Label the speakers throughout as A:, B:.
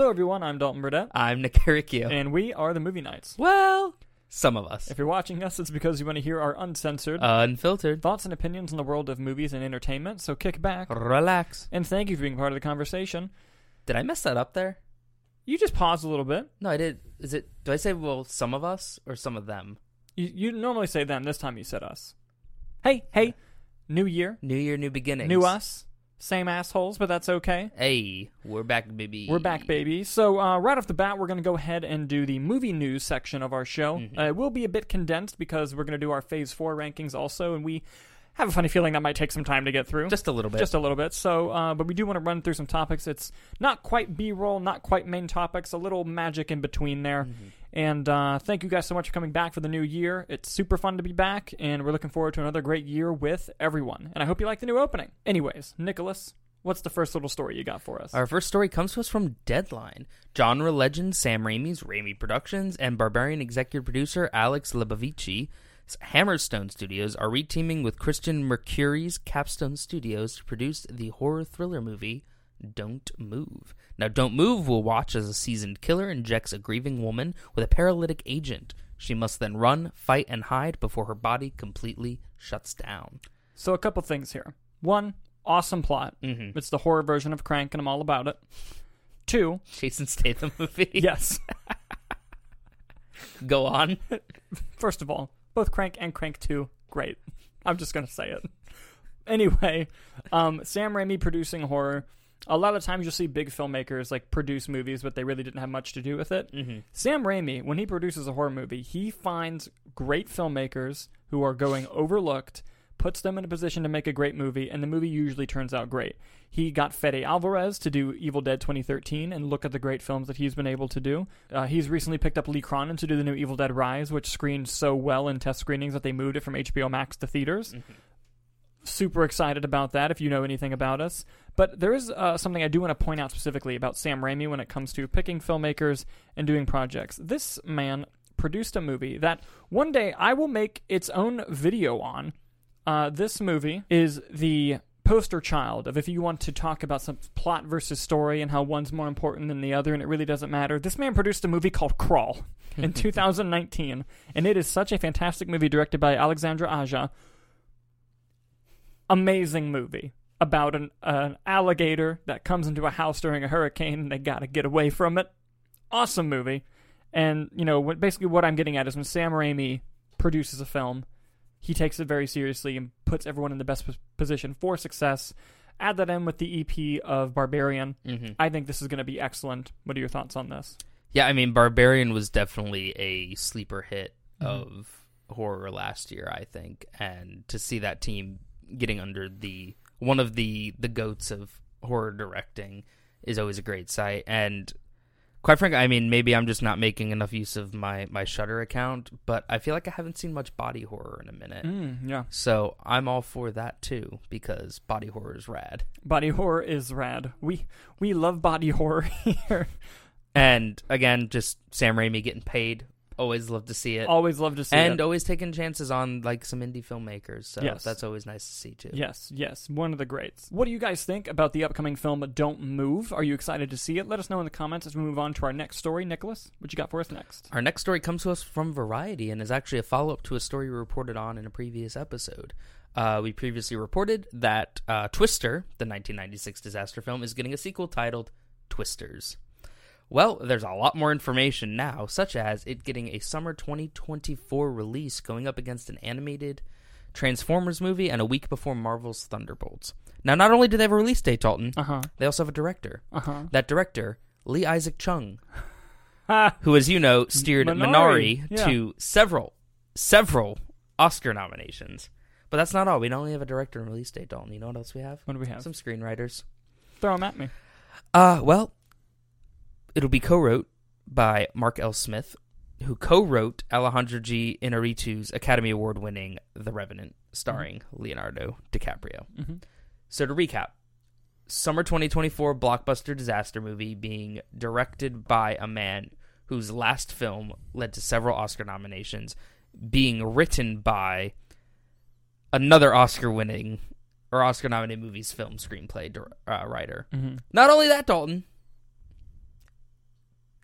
A: Hello, everyone. I'm Dalton Burdett,
B: I'm Nick Caricchio.
A: and we are the Movie Nights.
B: Well, some of us.
A: If you're watching us, it's because you want to hear our uncensored
B: Unfiltered.
A: thoughts and opinions in the world of movies and entertainment. So kick back
B: Relax.
A: and thank you for being part of the conversation.
B: Did I mess that up there?
A: You just pause a little bit.
B: No, I did. Is it? Do I say well some of us or some of them?
A: You, you normally say them. This time you said us. Hey, hey, new year,
B: New year, new beginnings.
A: new us, same assholes, but that's okay.
B: Hey, we're back, baby.
A: We're back, baby. So, uh, right off the bat, we're going to go ahead and do the movie news section of our show.
B: Mhm.
A: Uh, it will be a bit condensed because we're going to do our Phase 4 rankings also, and we have a funny feeling that might take some time to get through.
B: Just a little bit.
A: Just a little bit. So, uh, but we do want to run through some topics. It's not quite B roll, not quite main topics, a little magic in between there.
B: Mhm.
A: And uh, thank you guys so much for coming back for the new year. It's super fun to be back, and we're looking forward to another great year with everyone. And I hope you like the new opening. Anyways, Nicholas, what's the first little story you got for us?
B: Our first story comes to us from Deadline. Genre legend Sam Raimi's Raimi Productions and Barbarian executive producer Alex Lebovici Hammerstone Studios are reteaming with Christian Mercuri's Capstone Studios to produce the horror thriller movie Don't Move. Now, Don't Move will watch as a seasoned killer injects a grieving woman with a paralytic agent. She must then run, fight, and hide before her body completely shuts down.
A: So a couple things here. One, awesome plot.
B: Mm-hmm.
A: It's the horror version of Crank, and I'm all about it. Two,
B: Jason Statham movie.
A: yes.
B: Go on.
A: First of all, both Crank and Crank 2, great. I'm just gonna say it. Anyway, um, Sam Raimi producing horror. A lot of times you'll see big filmmakers like produce movies, but they really didn't have much to do with it.
B: Mm-hmm.
A: Sam Raimi, when he produces a horror movie, he finds great filmmakers who are going overlooked, puts them in a position to make a great movie, and the movie usually turns out great. He got Fede Alvarez to do Evil Dead 2013 and look at the great films that he's been able to do. Uh, he's recently picked up Lee Cronin to do the new Evil Dead Rise, which screened so well in test screenings that they moved it from HBO Max to theaters super excited about that if you know anything about us. But there is uh, something I do want to point out specifically about Sam Raimi when it comes to picking filmmakers and doing projects. This man produced a movie that one day I will make its own video on. Uh, this movie is the poster child of if you want to talk about some plot versus story and how one's more important than the other and it really doesn't matter. This man produced a movie called Crawl in 2019 and it is such a fantastic movie directed by Alexandre Aja amazing movie about an, an alligator that comes into a house during a hurricane and they got to get away from it. Awesome movie. And, you know, what, basically what I'm getting at is when Sam Raimi produces a film, he takes it very seriously and puts everyone in the best position for success. Add that in with the EP of Barbarian.
B: Mm-hmm.
A: I think this is going to be excellent. What are your thoughts on this?
B: Yeah, I mean, Barbarian was definitely a sleeper hit
A: Mhm.
B: of horror last year, I think, and to see that team getting under the one of the the goats of horror directing is always a great sight. And quite frankly, I mean, maybe I'm just not making enough use of my my Shutter account, but I feel like I haven't seen much body horror in a minute.
A: Mm, yeah.
B: So I'm all for that too because body horror is rad.
A: Body horror is rad. We we love body horror here.
B: And again, just Sam Raimi getting paid. Always love to see it.
A: Always love to see
B: and
A: it.
B: And always taking chances on like some indie filmmakers. So
A: Yes.
B: that's always nice to see too.
A: Yes, yes, one of the greats. What do you guys think about the upcoming film Don't Move? Are you excited to see it? Let us know in the comments as we move on to our next story. Nicholas, what you got for us next?
B: Our next story comes to us from Variety and is actually a follow up to a story we reported on in a previous episode. Uh, we previously reported that uh, Twister, the 1996 disaster film, is getting a sequel titled Twisters. Well, there's a lot more information now, such as it getting a summer 2024 release going up against an animated Transformers movie and a week before Marvel's Thunderbolts. Now, not only do they have a release date, Dalton,
A: Uh huh.
B: they also have a director.
A: Uh huh.
B: That director, Lee Isaac Chung, who, as you know, steered
A: Minari,
B: Minari,
A: yeah.
B: to several, several Oscar nominations. But that's not all. We don't only have a director and release date, Dalton. You know what else we have?
A: What do we have?
B: Some screenwriters.
A: Throw them at me.
B: Uh, well, it'll be co-wrote by Mark L. Smith, who co-wrote Alejandro G. Inarritu's Academy Award-winning The Revenant, starring Leonardo DiCaprio.
A: hmm
B: So to recap, summer 2024 blockbuster disaster movie being directed by a man whose last film led to several Oscar nominations, being written by another Oscar-winning or Oscar-nominated movies film screenplay uh, writer.
A: hmm
B: Not only that, Dalton,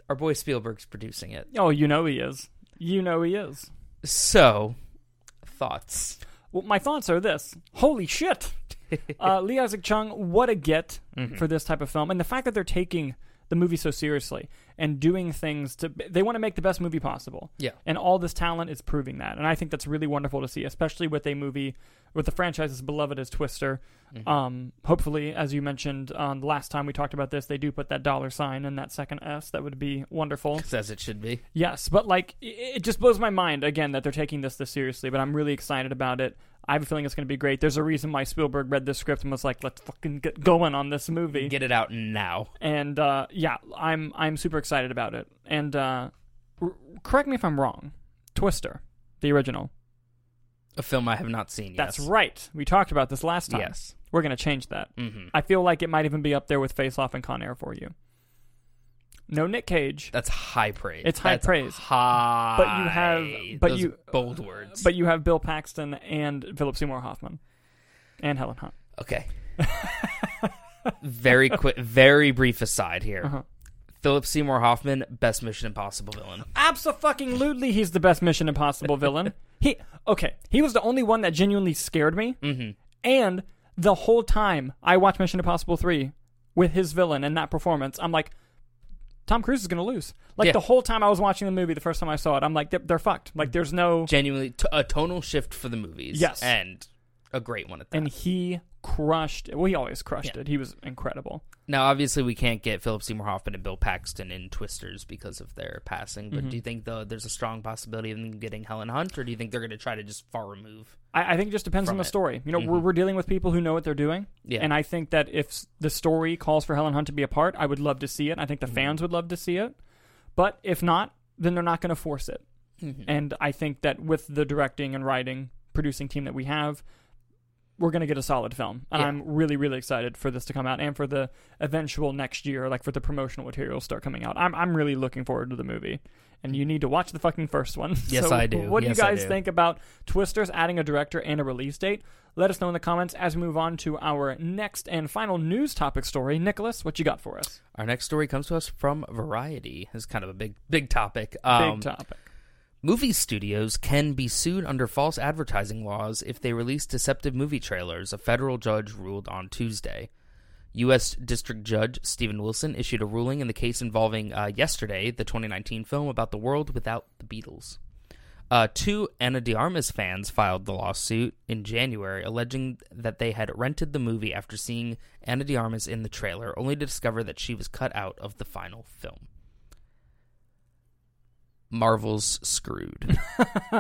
B: our boy Spielberg's producing it.
A: Oh, you know he is. You know he is.
B: So, thoughts?
A: Well, my thoughts are this: Holy shit! uh, Lee Isaac Chung, what a get
B: Mhm.
A: for this type of film, and the fact that they're taking the movie so seriously and doing things to they want to make the best movie possible.
B: Yeah.
A: And all this talent is proving that. And I think that's really wonderful to see, especially with a movie with the franchise as beloved as Twister.
B: Mhm.
A: Um, hopefully, as you mentioned um, the last time we talked about this, they do put that dollar sign in that second S. That would be wonderful.
B: as it should be.
A: Yes, but like i- it just blows my mind again that they're taking this this seriously. But I'm really excited about it. I have a feeling it's going to be great. There's a reason why Spielberg read this script and was like, "Let's fucking get going on this movie."
B: Get it out now.
A: and uh, yeah, I'm I'm super excited about it. And uh, r- correct me if I'm wrong. Twister, the original.
B: A film I have not seen yet.
A: That's right. We talked about this last time.
B: Yes.
A: We're going to change that.
B: hmm
A: I feel like it might even be up there with Face Off and Con Air for you. No Nick Cage,
B: That's high praise.
A: It's high
B: That's
A: praise.
B: High.
A: But you have- but
B: Those
A: you-
B: bold words.
A: but you have Bill Paxton and Philip Seymour Hoffman and Helen Hunt.
B: okay. very quick, very brief aside here.
A: Uh-huh.
B: Philip Seymour Hoffman, best Mission Impossible villain.
A: Absolutely, he's the best Mission Impossible villain. He okay. He was the only one that genuinely scared me,
B: Mm-hmm.
A: and the whole time I watched Mission Impossible three with his villain and that performance, I'm like, Tom Cruise is gonna lose. Like
B: Yeah.
A: the whole time I was watching the movie, the first time I saw it, I'm like, they're, they're fucked. Like there's no,
B: Genuinely, t- a tonal shift for the movies.
A: Yes.
B: and a great one at that.
A: and he crushed. Well, he always crushed
B: Yeah.
A: it. He was incredible.
B: Now, obviously, we can't get Philip Seymour Hoffman and Bill Paxton in Twisters because of their passing. But
A: Mhm.
B: do you think though there's a strong possibility of them getting Helen Hunt, or do you think they're going to try to just far remove?
A: I, I think it just depends on the
B: it.
A: story. You know, we're,
B: Mhm.
A: we're dealing with people who know what they're doing.
B: Yeah,
A: And I think that if the story calls for Helen Hunt to be a part, I would love to see it. I think the
B: Mhm.
A: fans would love to see it. But if not, then they're not going to force it.
B: Mhm.
A: And I think that with the directing and writing, producing team that we have, we're going to get a solid film. And
B: Yeah.
A: I'm really, really excited for this to come out and for the eventual next year, like for the promotional materials start coming out. I'm, I'm really looking forward to the movie. And you need to watch the fucking first one.
B: Yes,
A: So
B: I do.
A: What do you guys
B: do.
A: think about Twisters adding a director and a release date? Let us know in the comments as we move on to our next and final news topic story. Nicholas, what you got for us?
B: Our next story comes to us from Variety. It's kind of a big, big topic. Um,
A: Big topic.
B: Movie studios can be sued under false advertising laws if they release deceptive movie trailers, a federal judge ruled on Tuesday. U.S. District Judge Stephen Wilson issued a ruling in the case involving uh, yesterday the 2019 film about the world without the Beatles. Uh, two Ana de Armas fans filed the lawsuit in January, alleging that they had rented the movie after seeing Ana de Armas in the trailer, only to discover that she was cut out of the final film. Marvel's screwed.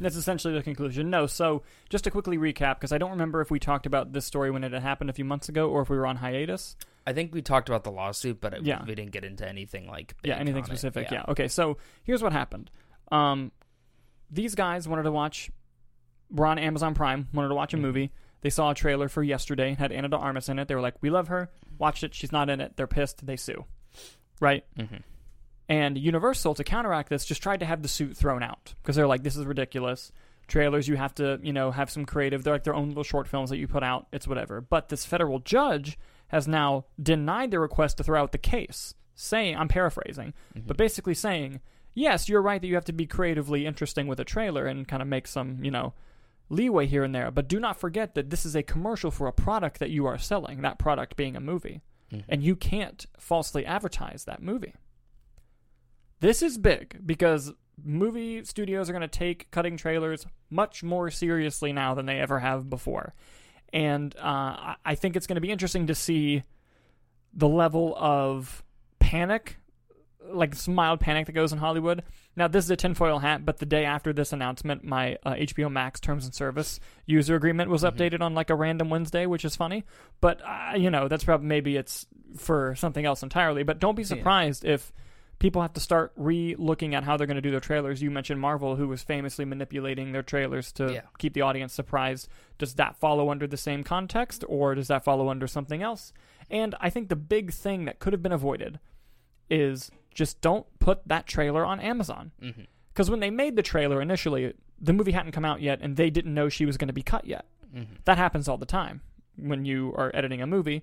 A: That's essentially the conclusion. No, so just to quickly recap, because I don't remember if we talked about this story when it had happened a few months ago or if we were on hiatus.
B: I think we talked about the lawsuit, but it,
A: Yeah.
B: we didn't get into anything like
A: yeah, anything specific. Yeah. Okay, so here's what happened. Um, these guys wanted to watch. We're on Amazon Prime. Wanted to watch a
B: Mhm.
A: movie. They saw a trailer for yesterday. Had Ana de Armas in it. They were like, "We love her. Watched it. She's not in it." They're pissed. They sue. Right.
B: Mhm.
A: And Universal, to counteract this, just tried to have the suit thrown out because they're like, "This is ridiculous." Trailers, you have to, you know, have some creative. They're like their own little short films that you put out. It's whatever. But this federal judge has now denied their request to throw out the case, saying, "I'm paraphrasing,
B: Mhm.
A: but basically saying, yes, you're right that you have to be creatively interesting with a trailer and kind of make some, you know, leeway here and there. But do not forget that this is a commercial for a product that you are selling. That product being a movie."
B: Mhm.
A: and you can't falsely advertise that movie. This is big because movie studios are going to take cutting trailers much more seriously now than they ever have before. And uh, I- think it's going to be interesting to see the level of panic, like some mild panic that goes in Hollywood. Now, this is a tinfoil hat, but the day after this announcement, my uh, HBO Max terms and service user agreement was
B: Mhm.
A: updated on like a random Wednesday, which is funny. But uh, you know, that's probably maybe it's for something else entirely. But don't be
B: Yeah.
A: surprised if people have to start re-looking at how they're going to do their trailers. You mentioned Marvel, who was famously manipulating their trailers to
B: Yeah.
A: keep the audience surprised. Does that follow under the same context, or does that follow under something else? And I think the big thing that could have been avoided is just don't put that trailer on Amazon. Because when they made the trailer initially, the movie hadn't come out yet, and they didn't know she was going to be cut yet.
B: Mhm.
A: That happens all the time when you are editing a movie.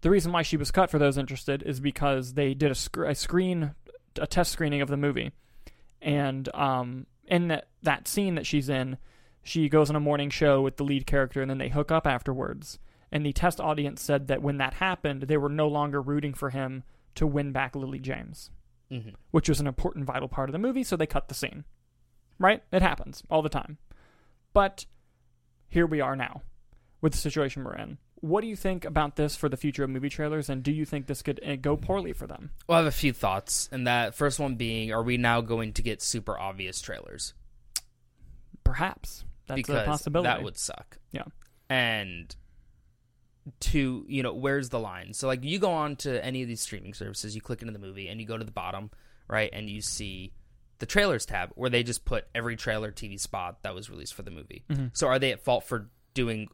A: The reason why she was cut, for those interested, is because they did a, sc- a screen a test screening of the movie, and um, in that that scene that she's in, she goes on a morning show with the lead character, and then they hook up afterwards. And the test audience said that when that happened, they were no longer rooting for him to win back Lily James,
B: Mhm.
A: which was an important, vital part of the movie. So they cut the scene. Right? It happens all the time. But here we are now with the situation we're in. What do you think about this for the future of movie trailers, and do you think this could uh, go poorly for them?
B: Well, I have a few thoughts, and that first one being: Are we now going to get super obvious trailers?
A: Perhaps that's
B: because
A: a possibility.
B: that would suck.
A: Yeah.
B: And to you know, where's the line? So like, you go on to any of these streaming services, you click into the movie, and you go to the bottom right, and you see the trailers tab where they just put every trailer TV spot that was released for the movie.
A: Mhm.
B: So are they at fault for doing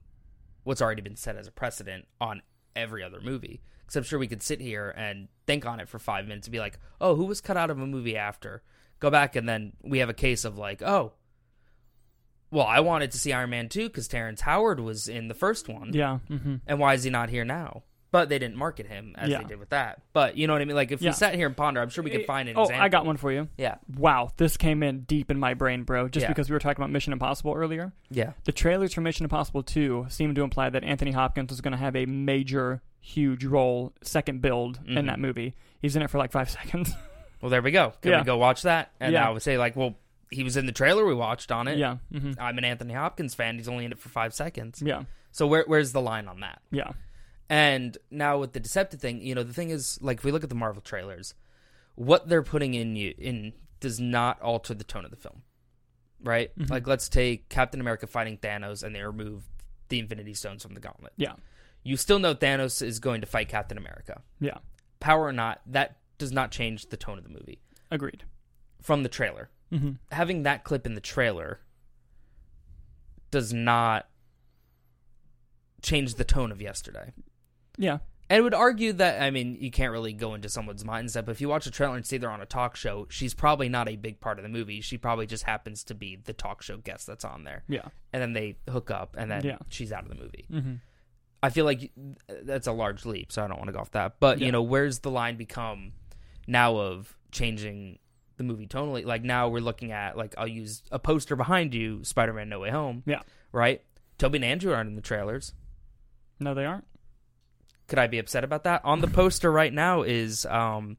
B: what's already been set as a precedent on every other movie? Because I'm sure we could sit here and think on it for five minutes and be like, oh, who was cut out of a movie after? Go back and then we have a case of like, oh, well, I wanted to see Iron Man 2 because Terrence Howard was in the first one.
A: Yeah. hmm
B: And why is he not here now? But they didn't market him as
A: Yeah.
B: they did with that. But you know what I mean? Like if
A: Yeah.
B: we sat here and ponder, I'm sure we could find an
A: Oh,
B: example.
A: I got one for you.
B: Yeah.
A: Wow, this came in deep in my brain, bro. Just
B: Yeah.
A: because we were talking about Mission Impossible earlier.
B: Yeah.
A: The trailers for Mission Impossible 2 seem to imply that Anthony Hopkins is going to have a major, huge role, second build in
B: Mhm.
A: that movie. He's in it for like five seconds.
B: Well, there we go. Can we go watch that? And. I would say like, well, he was in the trailer we watched on it.
A: yeah. hmm
B: I'm an Anthony Hopkins fan. He's only in it for five seconds.
A: Yeah.
B: So where where's the line on that?
A: Yeah.
B: And now with the deceptive thing, you know, the thing is, like, if we look at the Marvel trailers, what they're putting in you in does not alter the tone of the film, right?
A: Mhm.
B: Like, let's take Captain America fighting Thanos, and they remove the Infinity Stones from the gauntlet.
A: Yeah.
B: You still know Thanos is going to fight Captain America,
A: Yeah.
B: power or not. That does not change the tone of the movie
A: Agreed.
B: from the trailer.
A: hmm
B: Having that clip in the trailer does not change the tone of yesterday.
A: Yeah.
B: And would argue that I mean you can't really go into someone's mindset, but if you watch a trailer and see they're on a talk show, she's probably not a big part of the movie. She probably just happens to be the talk show guest that's on there,
A: Yeah.
B: and then they hook up, and then
A: Yeah.
B: she's out of the movie.
A: hmm
B: I feel like that's a large leap, so I don't want to go off that. But
A: Yeah.
B: you know, where's the line become now of changing the movie tonally? Like now we're looking at like I'll use a poster behind you, Spider-Man: No Way Home.
A: Yeah.
B: right. Tobey and Andrew aren't in the trailers.
A: No, they aren't.
B: Could I be upset about that? On the poster right now is um,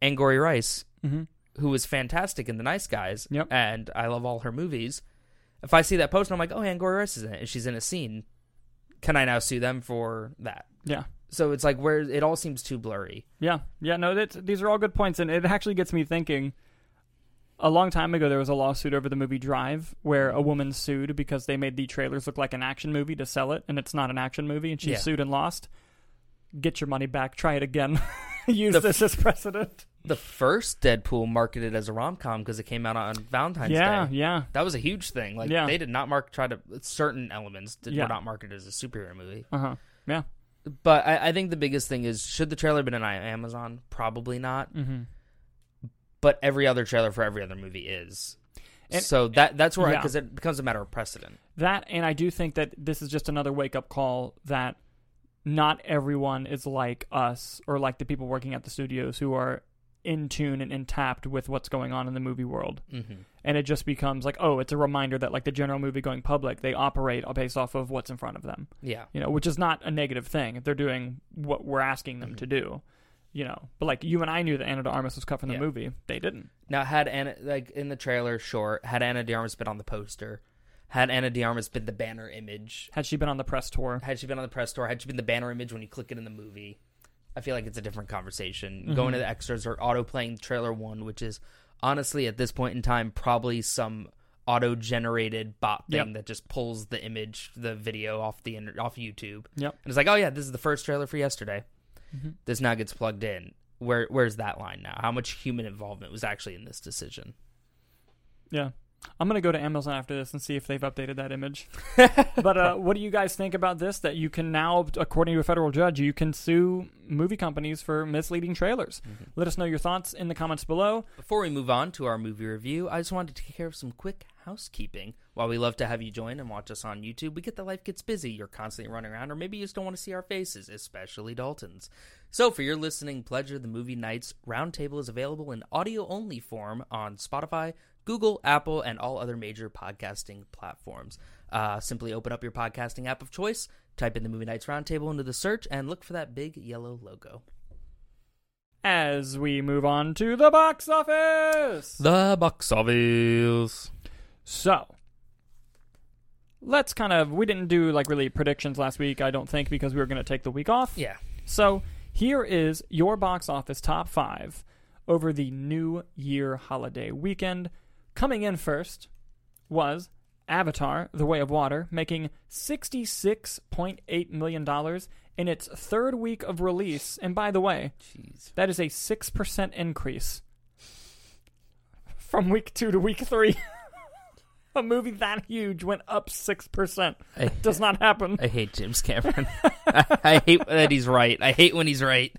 B: Angourie Rice,
A: hmm
B: who was fantastic in The Nice Guys,
A: Yep.
B: and I love all her movies. If I see that poster, I'm like, oh, Angourie Rice is in it, and she's in a scene. Can I now sue them for that?
A: Yeah.
B: So it's like where it all seems too blurry.
A: Yeah, yeah, no, that's, these are all good points, and it actually gets me thinking. A long time ago, there was a lawsuit over the movie Drive, where a woman sued because they made the trailers look like an action movie to sell it, and it's not an action movie, and she
B: Yeah.
A: sued and lost. Get your money back. Try it again. Use
B: The
A: this as precedent.
B: The first Deadpool marketed as a rom com because it came out on Valentine's
A: yeah,
B: Day.
A: yeah, yeah,
B: That was a huge thing. Like
A: Yeah.
B: they did not mark try to certain elements did,
A: Yeah.
B: were not marketed as a superhero movie.
A: uh huh, yeah.
B: But I, I think the biggest thing is should the trailer been on Amazon? Probably not.
A: Mm-hmm.
B: But every other trailer for every other movie is.
A: And-
B: so that that's where
A: Yeah.
B: because it becomes a matter of precedent.
A: That, and I do think that this is just another wake up call that not everyone is like us or like the people working at the studios who are in tune and in tapped with what's going on in the movie world.
B: Mm-hmm.
A: and it just becomes like oh it's a reminder that like the general movie going public they operate based off of what's in front of them
B: Yeah.
A: you know which is not a negative thing they're doing what we're asking them to do you know but like you and i knew that ana de armas was cut from the
B: Yeah.
A: movie they didn't
B: Now had Ana like in the trailer, sure, had Ana De Armas been on the poster, had Ana De Armas been the banner image,
A: had she been on the press tour
B: had she been on the press tour, had she been the banner image when you click it in the movie, I feel like it's a different conversation.
A: Mhm.
B: Going to the extras or auto playing trailer one, which is honestly at this point in time probably some auto generated bot thing
A: Yep.
B: that just pulls the image, the video off the off YouTube.
A: Yep.
B: And it's like, oh yeah, this is the first trailer for yesterday.
A: Mhm.
B: This now gets plugged in. Where where's that line now? How much human involvement was actually in this decision?
A: yeah I'm gonna go to Amazon after this and see if they've updated that image. but uh, what do you guys think about this? That you can now, according to a federal judge, you can sue movie companies for misleading trailers. Let us know your thoughts in the comments below.
B: Before we move on to our movie review, I just wanted to take care of some quick housekeeping. While we love to have you join and watch us on YouTube, we get that life gets busy. You're constantly running around, or maybe you just don't want to see our faces, especially Dalton's. So, for your listening pleasure, the Movie Nights Roundtable is available in audio only form on Spotify, Google, Apple, and all other major podcasting platforms. Uh, simply open up your podcasting app of choice, type in the Movie Nights Roundtable into the search, and look for that big yellow logo.
A: As we move on to the box office.
B: The box office.
A: So, let's kind of. We didn't do like really predictions last week, I don't think, because we were going to take the week off.
B: Yeah.
A: So, here is your box office top five over the New Year holiday weekend. Coming in first was Avatar The Way of Water, making $66.8 million in its third week of release. And by the way,
B: Jeez.
A: that is a 6% increase from week two to week three. a movie that huge went up 6%.
B: I,
A: Does not happen.
B: I hate James Cameron. I, I hate that he's right. I hate when he's right.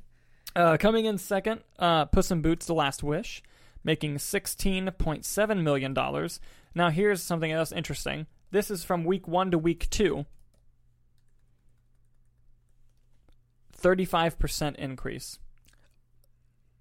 A: Uh, coming in second, uh, Puss in Boots: The Last Wish, making sixteen point seven million dollars. Now, here's something else interesting. This is from week one to week two. Thirty-five percent increase.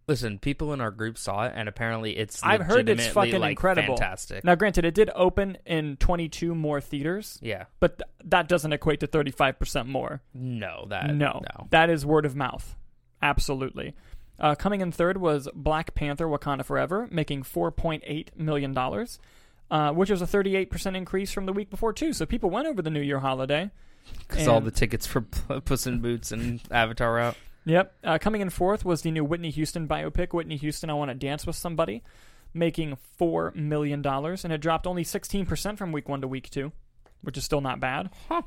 B: Listen, people in our group saw it, and apparently it's
A: I've heard it's fucking
B: like,
A: incredible.
B: fantastic.
A: Now, granted, it did open in twenty-two more theaters,
B: Yeah.
A: but th- that doesn't equate to thirty-five percent more.
B: No, that
A: no,
B: no.
A: that is word of mouth. Absolutely. Uh, coming in third was Black Panther: Wakanda Forever, making four point eight million dollars, uh, which was a thirty-eight percent increase from the week before too. So people went over the New Year holiday.
B: Because all the tickets for Puss in Boots and Avatar out.
A: Yep. Uh, coming in fourth was the new Whitney Houston biopic, Whitney Houston: I Want to Dance with Somebody, making four million dollars, and it dropped only sixteen percent from week one to week two, which is still not bad.
B: Huh.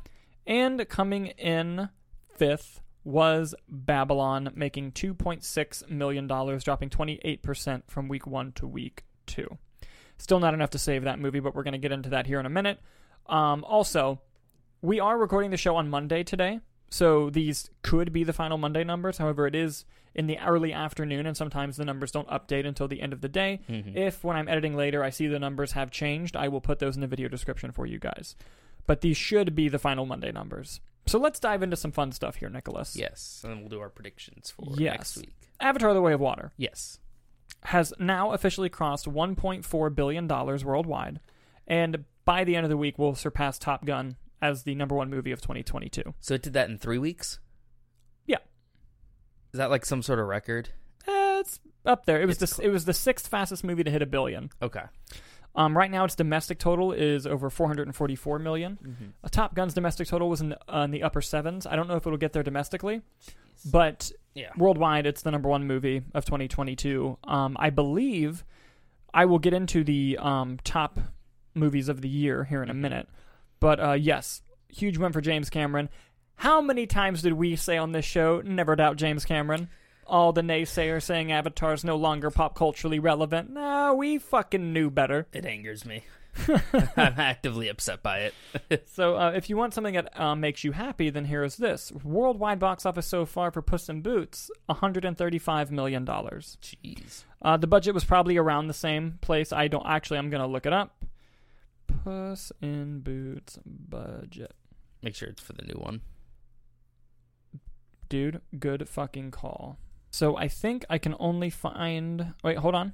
A: And coming in fifth was Babylon, making $2.6 million, dropping 28% from week one to week two. Still not enough to save that movie, but we're going to get into that here in a minute. Um, also, we are recording the show on Monday today, so these could be the final Monday numbers. However, it is in the early afternoon, and sometimes the numbers don't update until the end of the day.
B: Mhm.
A: If when I'm editing later I see the numbers have changed, I will put those in the video description for you guys. But these should be the final Monday numbers. So let's dive into some fun stuff here, Nicholas.
B: Yes, and then we'll do our predictions for
A: Yes.
B: next week.
A: Avatar The Way of Water
B: Yes.
A: has now officially crossed $1.4 billion worldwide, and by the end of the week will surpass Top Gun as the number one movie of 2022.
B: So it did that in three weeks.
A: Yeah.
B: Is that like some sort of record?
A: Eh, it's up there. It was the, it was the sixth fastest movie to hit a billion.
B: Okay.
A: Um, right now, its domestic total is over 444 million.
B: Mm-hmm.
A: Uh, Top Gun's domestic total was in the, uh, in the upper sevens. I don't know if it'll get there domestically, but
B: Yeah.
A: worldwide, it's the number one movie of 2022. Um, I believe I will get into the um, top movies of the year here in a
B: Mhm.
A: minute. But uh, yes, huge win for James Cameron. How many times did we say on this show, never doubt James Cameron? All the naysayers saying Avatar's no longer pop culturally relevant. No, we fucking knew better.
B: It angers me. I'm actively upset by it.
A: So, uh, if you want something that uh, makes you happy, then here is this: worldwide box office so far for Puss in Boots, 135 million dollars.
B: Jeez.
A: Uh, the budget was probably around the same place. I don't actually. I'm gonna look it up. Puss in Boots budget,
B: Make sure it's for the new one.
A: dude. Good fucking call. So I think I can only find. Wait, hold on.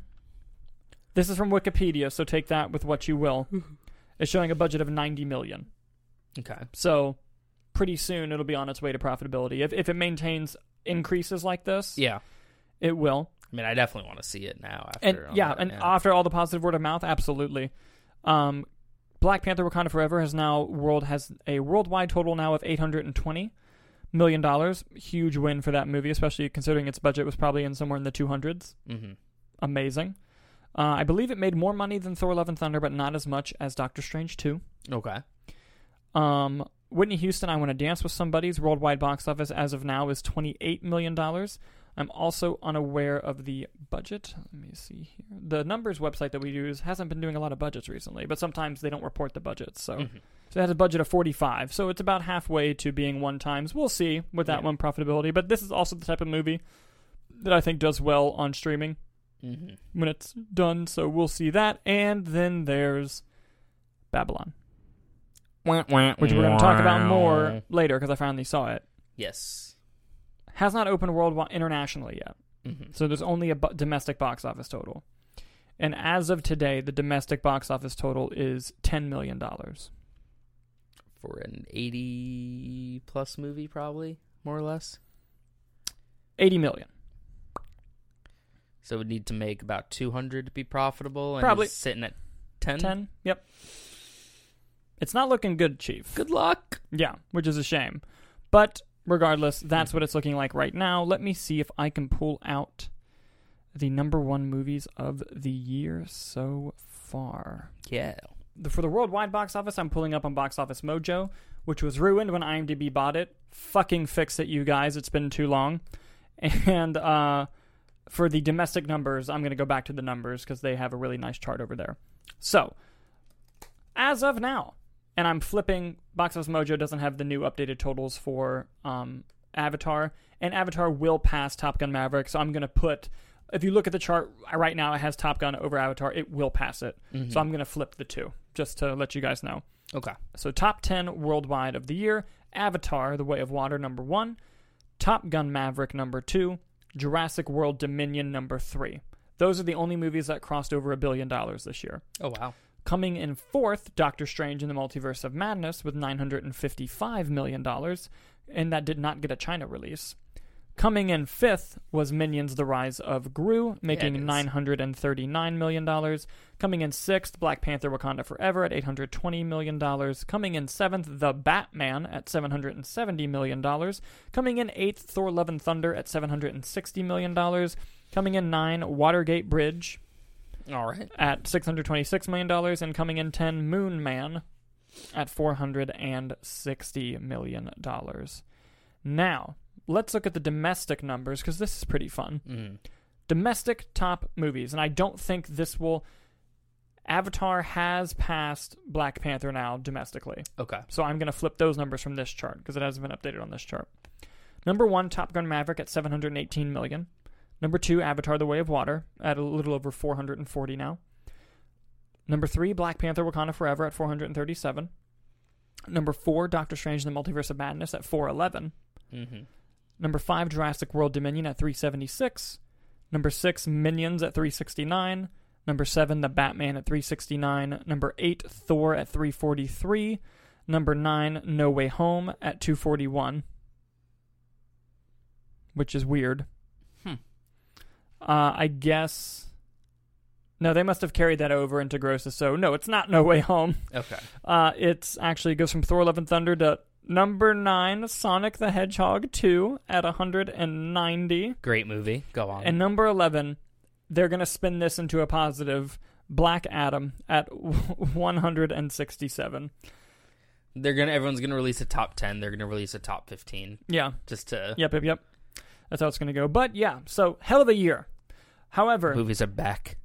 A: This is from Wikipedia, so take that with what you will. it's showing a budget of 90 million.
B: Okay.
A: So pretty soon it'll be on its way to profitability. If if it maintains increases like this,
B: Yeah.
A: it will.
B: I mean, I definitely want to see it now. After
A: And yeah,
B: that,
A: and after all the positive word of mouth, absolutely. Um, Black Panther: Wakanda Forever has now world has a worldwide total now of eight hundred and twenty million dollars. Huge win for that movie, especially considering its budget was probably in somewhere in the two hundreds.
B: hmm
A: Amazing. Uh, I believe it made more money than Thor: Love and Thunder, but not as much as Doctor Strange two.
B: Okay.
A: Um, Whitney Houston, I Want to Dance with Somebody's worldwide box office as of now is $28 million. I'm also unaware of the budget. Let me see here. The numbers website that we use hasn't been doing a lot of budgets recently, but sometimes they don't report the budgets. So,
B: Mhm.
A: so it has a budget of 45. So it's about halfway to being one times. We'll see with that
B: Yeah.
A: one profitability. But this is also the type of movie that I think does well on streaming
B: Mhm.
A: when it's done. So we'll see that. And then there's Babylon, which we're going to talk about more later because I finally saw it.
B: Yes.
A: Has not opened worldwide internationally yet.
B: Mhm.
A: So there's only a bu- domestic box office total. And as of today, the domestic box office total is $10 million.
B: For an 80 plus movie, probably, more or less.
A: 80 million.
B: So it would need to make about 200 to be profitable. And
A: Probably.
B: sitting at 10.
A: 10? Yep. It's not looking good, Chief.
B: Good luck.
A: Yeah, which is a shame. But regardless, that's what it's looking like right now. Let me see if I can pull out the number one movies of the year so far.
B: Yeah.
A: The, for the worldwide box office, I'm pulling up on Box Office Mojo, which was ruined when IMDb bought it. Fucking fix it, you guys. It's been too long. And uh, for the domestic numbers, I'm going to go back to the numbers because they have a really nice chart over there. So, as of now, and I'm flipping, Box Office Mojo doesn't have the new updated totals for um, Avatar, and Avatar will pass Top Gun Maverick. So I'm going to put, if you look at the chart right now, it has Top Gun over Avatar. It will pass it.
B: Mhm.
A: So I'm going to flip the two just to let you guys know.
B: Okay.
A: So top 10 worldwide of the year Avatar, The Way of Water, number one. Top Gun Maverick, number two. Jurassic World Dominion, number three. Those are the only movies that crossed over a billion dollars this year.
B: Oh, wow.
A: Coming in fourth, Doctor Strange in the Multiverse of Madness with $955 million, and that did not get a China release. Coming in fifth was Minions The Rise of Gru, making
B: it is.
A: $939 million. Coming in sixth, Black Panther Wakanda Forever at $820 million. Coming in seventh, The Batman at $770 million. Coming in eighth, Thor Love and Thunder at $760 million. Coming in nine, Watergate Bridge
B: All right.
A: at $626 million, and coming in 10, Moon Man at $460 million. Now, let's look at the domestic numbers because this is pretty fun.
B: Mm.
A: Domestic top movies, and I don't think this will. Avatar has passed Black Panther now domestically.
B: Okay.
A: So I'm going to flip those numbers from this chart because it hasn't been updated on this chart. Number one, Top Gun Maverick at 718 million. Number two, Avatar: The Way of Water at a little over 440 now. Number three, Black Panther: Wakanda Forever at 437. Number four, Doctor Strange in the Multiverse of Madness at 411.
B: Mm-hmm.
A: Number five, Jurassic World Dominion at 376. Number six, Minions at 369. Number seven, The Batman at 369. Number eight, Thor at 343. Number nine, No Way Home at 241. Which is weird. Uh, I guess. No, they must have carried that over into grosses. So no, it's not No Way Home.
B: Okay.
A: Uh, it's actually goes from Thor: Love and Thunder to number nine, Sonic the Hedgehog two at 190,
B: Great movie. Go on.
A: and number 11, they're gonna spin this into a positive. Black Adam at 167.
B: They're gonna. Everyone's gonna release a top ten. They're gonna release a top fifteen.
A: Yeah.
B: Just to
A: Yep. Yep. Yep. That's how it's gonna go. But yeah, so hell of a year. However,
B: movies are back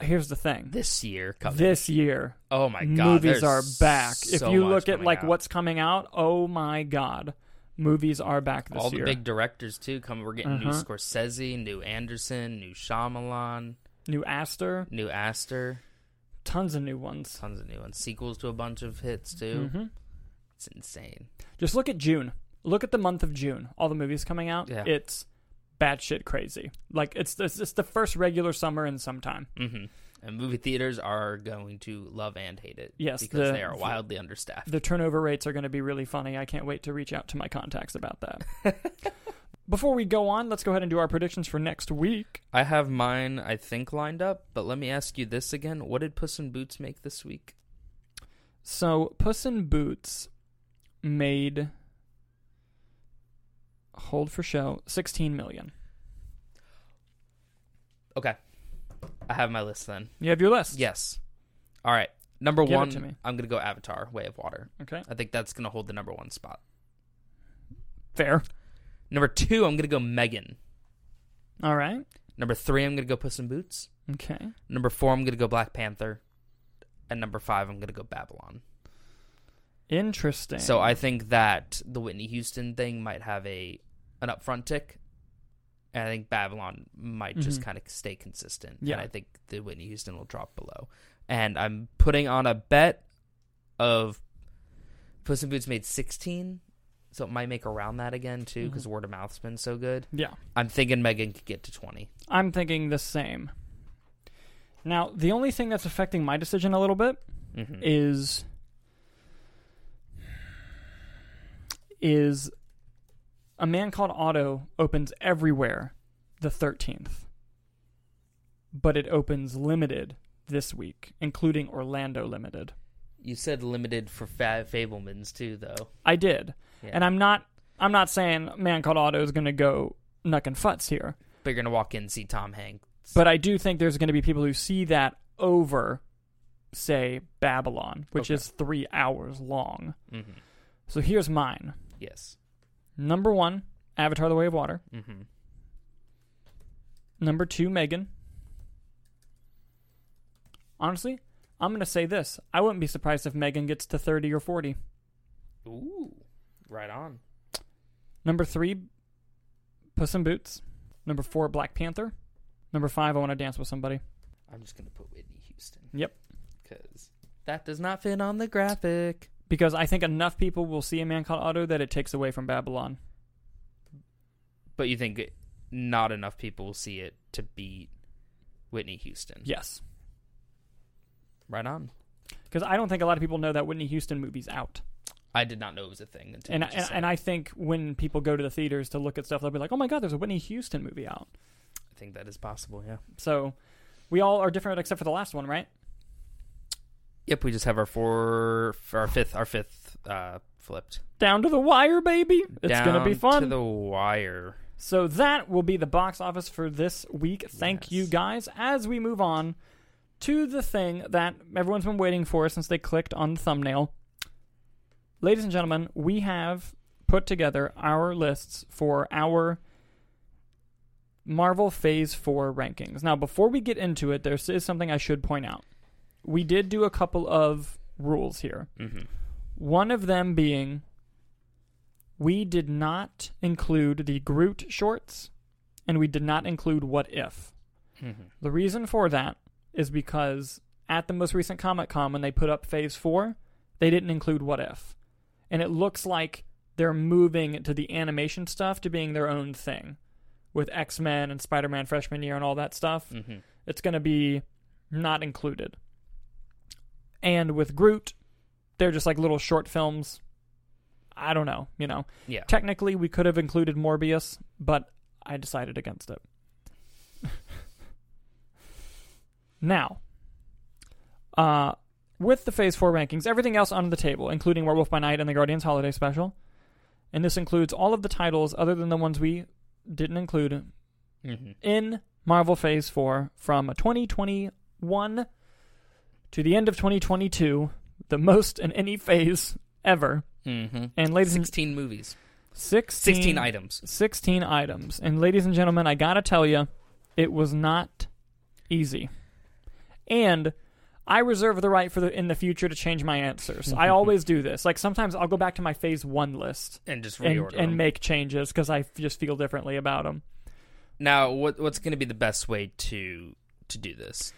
A: here's the thing.
B: this year. Coming.
A: This year,
B: Oh my god.
A: movies are back. If you look at like
B: out.
A: what's coming out, oh my god, movies are back this year.
B: all the big directors too come. We're getting new
A: Uh-huh.
B: Scorsese, new Anderson, new Shyamalan,
A: New Aster,
B: new Aster.
A: tons of new ones.
B: Tons of new ones. Sequels to a bunch of hits too.
A: hmm
B: It's insane.
A: Just look at June. Look at the month of June. All the movies coming out.
B: Yeah.
A: It's batshit crazy. Like it's it's, it's the first regular summer in some time.
B: hmm And movie theaters are going to love and hate it.
A: Yes,
B: because
A: the-
B: they are wildly understaffed.
A: The turnover rates are going to be really funny. I can't wait to reach out to my contacts about that. Before we go on, let's go ahead and do our predictions for next week.
B: I have mine, I think, lined up. But let me ask you this again: What did Puss in Boots make this week?
A: So, Puss in Boots made hold for show 16 million.
B: Okay, I have my list then.
A: You have your list.
B: Yes. All right. Number
A: Give it
B: one,
A: to me.
B: I'm gonna go Avatar: Way of Water.
A: Okay.
B: I think that's gonna hold the number one spot.
A: Fair.
B: Number two, I'm gonna go Megan.
A: All right.
B: Number three, I'm gonna go Puss in Boots.
A: Okay.
B: Number four, I'm gonna go Black Panther, and number five, I'm gonna go Babylon.
A: Interesting.
B: So I think that the Whitney Houston thing might have a an upfront tick, and I think Babylon might just
A: Mhm.
B: kind of stay consistent.
A: Yeah.
B: and I think the Whitney Houston will drop below. And I'm putting on a bet of Puss in Boots made 16, so it might make around that again too because
A: Mhm.
B: word of mouth's been so good.
A: yeah,
B: I'm thinking Megan could get to 20.
A: I'm thinking the same. Now, the only thing that's affecting my decision a little bit
B: Mm-hmm.
A: is is a man called Otto opens everywhere the 13th. But it opens limited this week, including Orlando limited.
B: you said limited for fa- Fabelmans too, though.
A: I did.
B: Yeah.
A: And I'm not I'm not saying man called Otto is going to go nuck and futz here.
B: but you're gonna walk in and see Tom Hanks.
A: But I do think there's going to be people who see that over say Babylon, which
B: Okay.
A: is 3 hours long.
B: mm-hmm.
A: So here's mine.
B: Yes.
A: Number 1, Avatar the Way of Water.
B: Mm-hmm.
A: Number two, Megan. Honestly, I'm going to say this. I wouldn't be surprised if Megan gets to 30 or 40.
B: Ooh, right on.
A: Number three, Puss in Boots. Number four, Black Panther. Number five, I Want to Dance with Somebody.
B: I'm just gonna put Whitney Houston.
A: Yep.
B: Because that does not fit on the graphic.
A: Because I think enough people will see A Man Called Otto that it takes away from Babylon.
B: But you think not enough people will see it to beat Whitney Houston?
A: Yes.
B: Right on.
A: Because I don't think a lot of people know that Whitney Houston movie's out.
B: I did not know it was a thing until
A: And, and, and. I think when people go to the theaters to look at stuff, they'll be like, oh my God, there's a Whitney Houston movie out.
B: I think that is possible. Yeah.
A: So we all are different except for the last one, right?
B: Yep. We just have our four, our fifth, our fifth uh, flipped.
A: Down to the wire, baby. It's going to be fun.
B: To the wire.
A: So that will be the box office for this week. Thank
B: Yes.
A: you guys. As we move on to the thing that everyone's been waiting for since they clicked on the thumbnail. Ladies and gentlemen, we have put together our lists for our Marvel Phase 4 rankings. Now, before we get into it, there is something I should point out. We did do a couple of rules here.
B: Mm-hmm.
A: One of them being we did not include the Groot shorts and we did not include What If.
B: Mm-hmm.
A: The reason for that is because at the most recent Comic Con, when they put up Phase 4, they didn't include What If. And it looks like they're moving to the animation stuff to being their own thing with X Men and Spider Man freshman year and all that stuff
B: Mm-hmm.
A: it's going to be not included. And with Groot, they're just like little short films. I don't know, you know.
B: Yeah.
A: Technically, we could have included Morbius, but I decided against it. now, uh, with the Phase 4 rankings, everything else on the table, including Werewolf by Night and the Guardians Holiday Special, and this includes all of the titles other than the ones we didn't include
B: Mm-hmm.
A: in Marvel Phase 4 from 2021 to the end of 2022, the most in any phase ever.
B: Mm-hmm.
A: And ladies and
B: 16 movies.
A: 16,
B: 16 items.
A: 16 items. And ladies and gentlemen, I got to tell you, it was not easy. And I reserve the right for the in the future to change my answers. I always do this. Like sometimes I'll go back to my phase 1 list
B: And just reorder
A: and
B: them.
A: make changes cuz I just feel differently about them.
B: Now, what what's going to be the best way to to do this?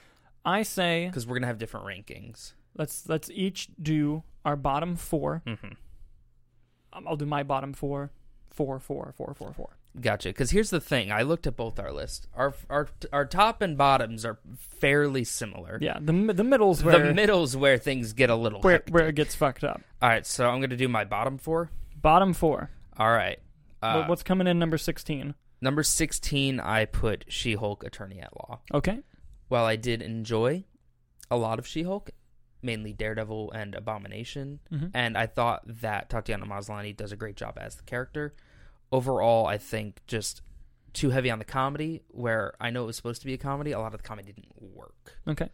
A: I say
B: Because we're going to have different rankings.
A: let's let's each do our bottom 4
B: Mm-hmm.
A: Um, I'll do my bottom four, four, four, four, four, four.
B: Gotcha. Because here's the thing: I looked at both our lists. Our our our top and bottoms are fairly similar.
A: Yeah, the the middle's where
B: The middle's where things get a little
A: where
B: hectic.
A: where it gets fucked up.
B: All right, so I'm going to do my bottom four.
A: Bottom four.
B: All right. Uh,
A: What's coming in number sixteen?
B: number 16, I put She-Hulk: Attorney at Law.
A: Okay.
B: While I did enjoy a lot of She-Hulk, mainly Daredevil and Abomination,
A: Mhm.
B: and I thought that Tatiana Maslany does a great job as the character. Overall, I think just too heavy on the comedy. Where I know it was supposed to be a comedy, a lot of the comedy didn't work.
A: Okay.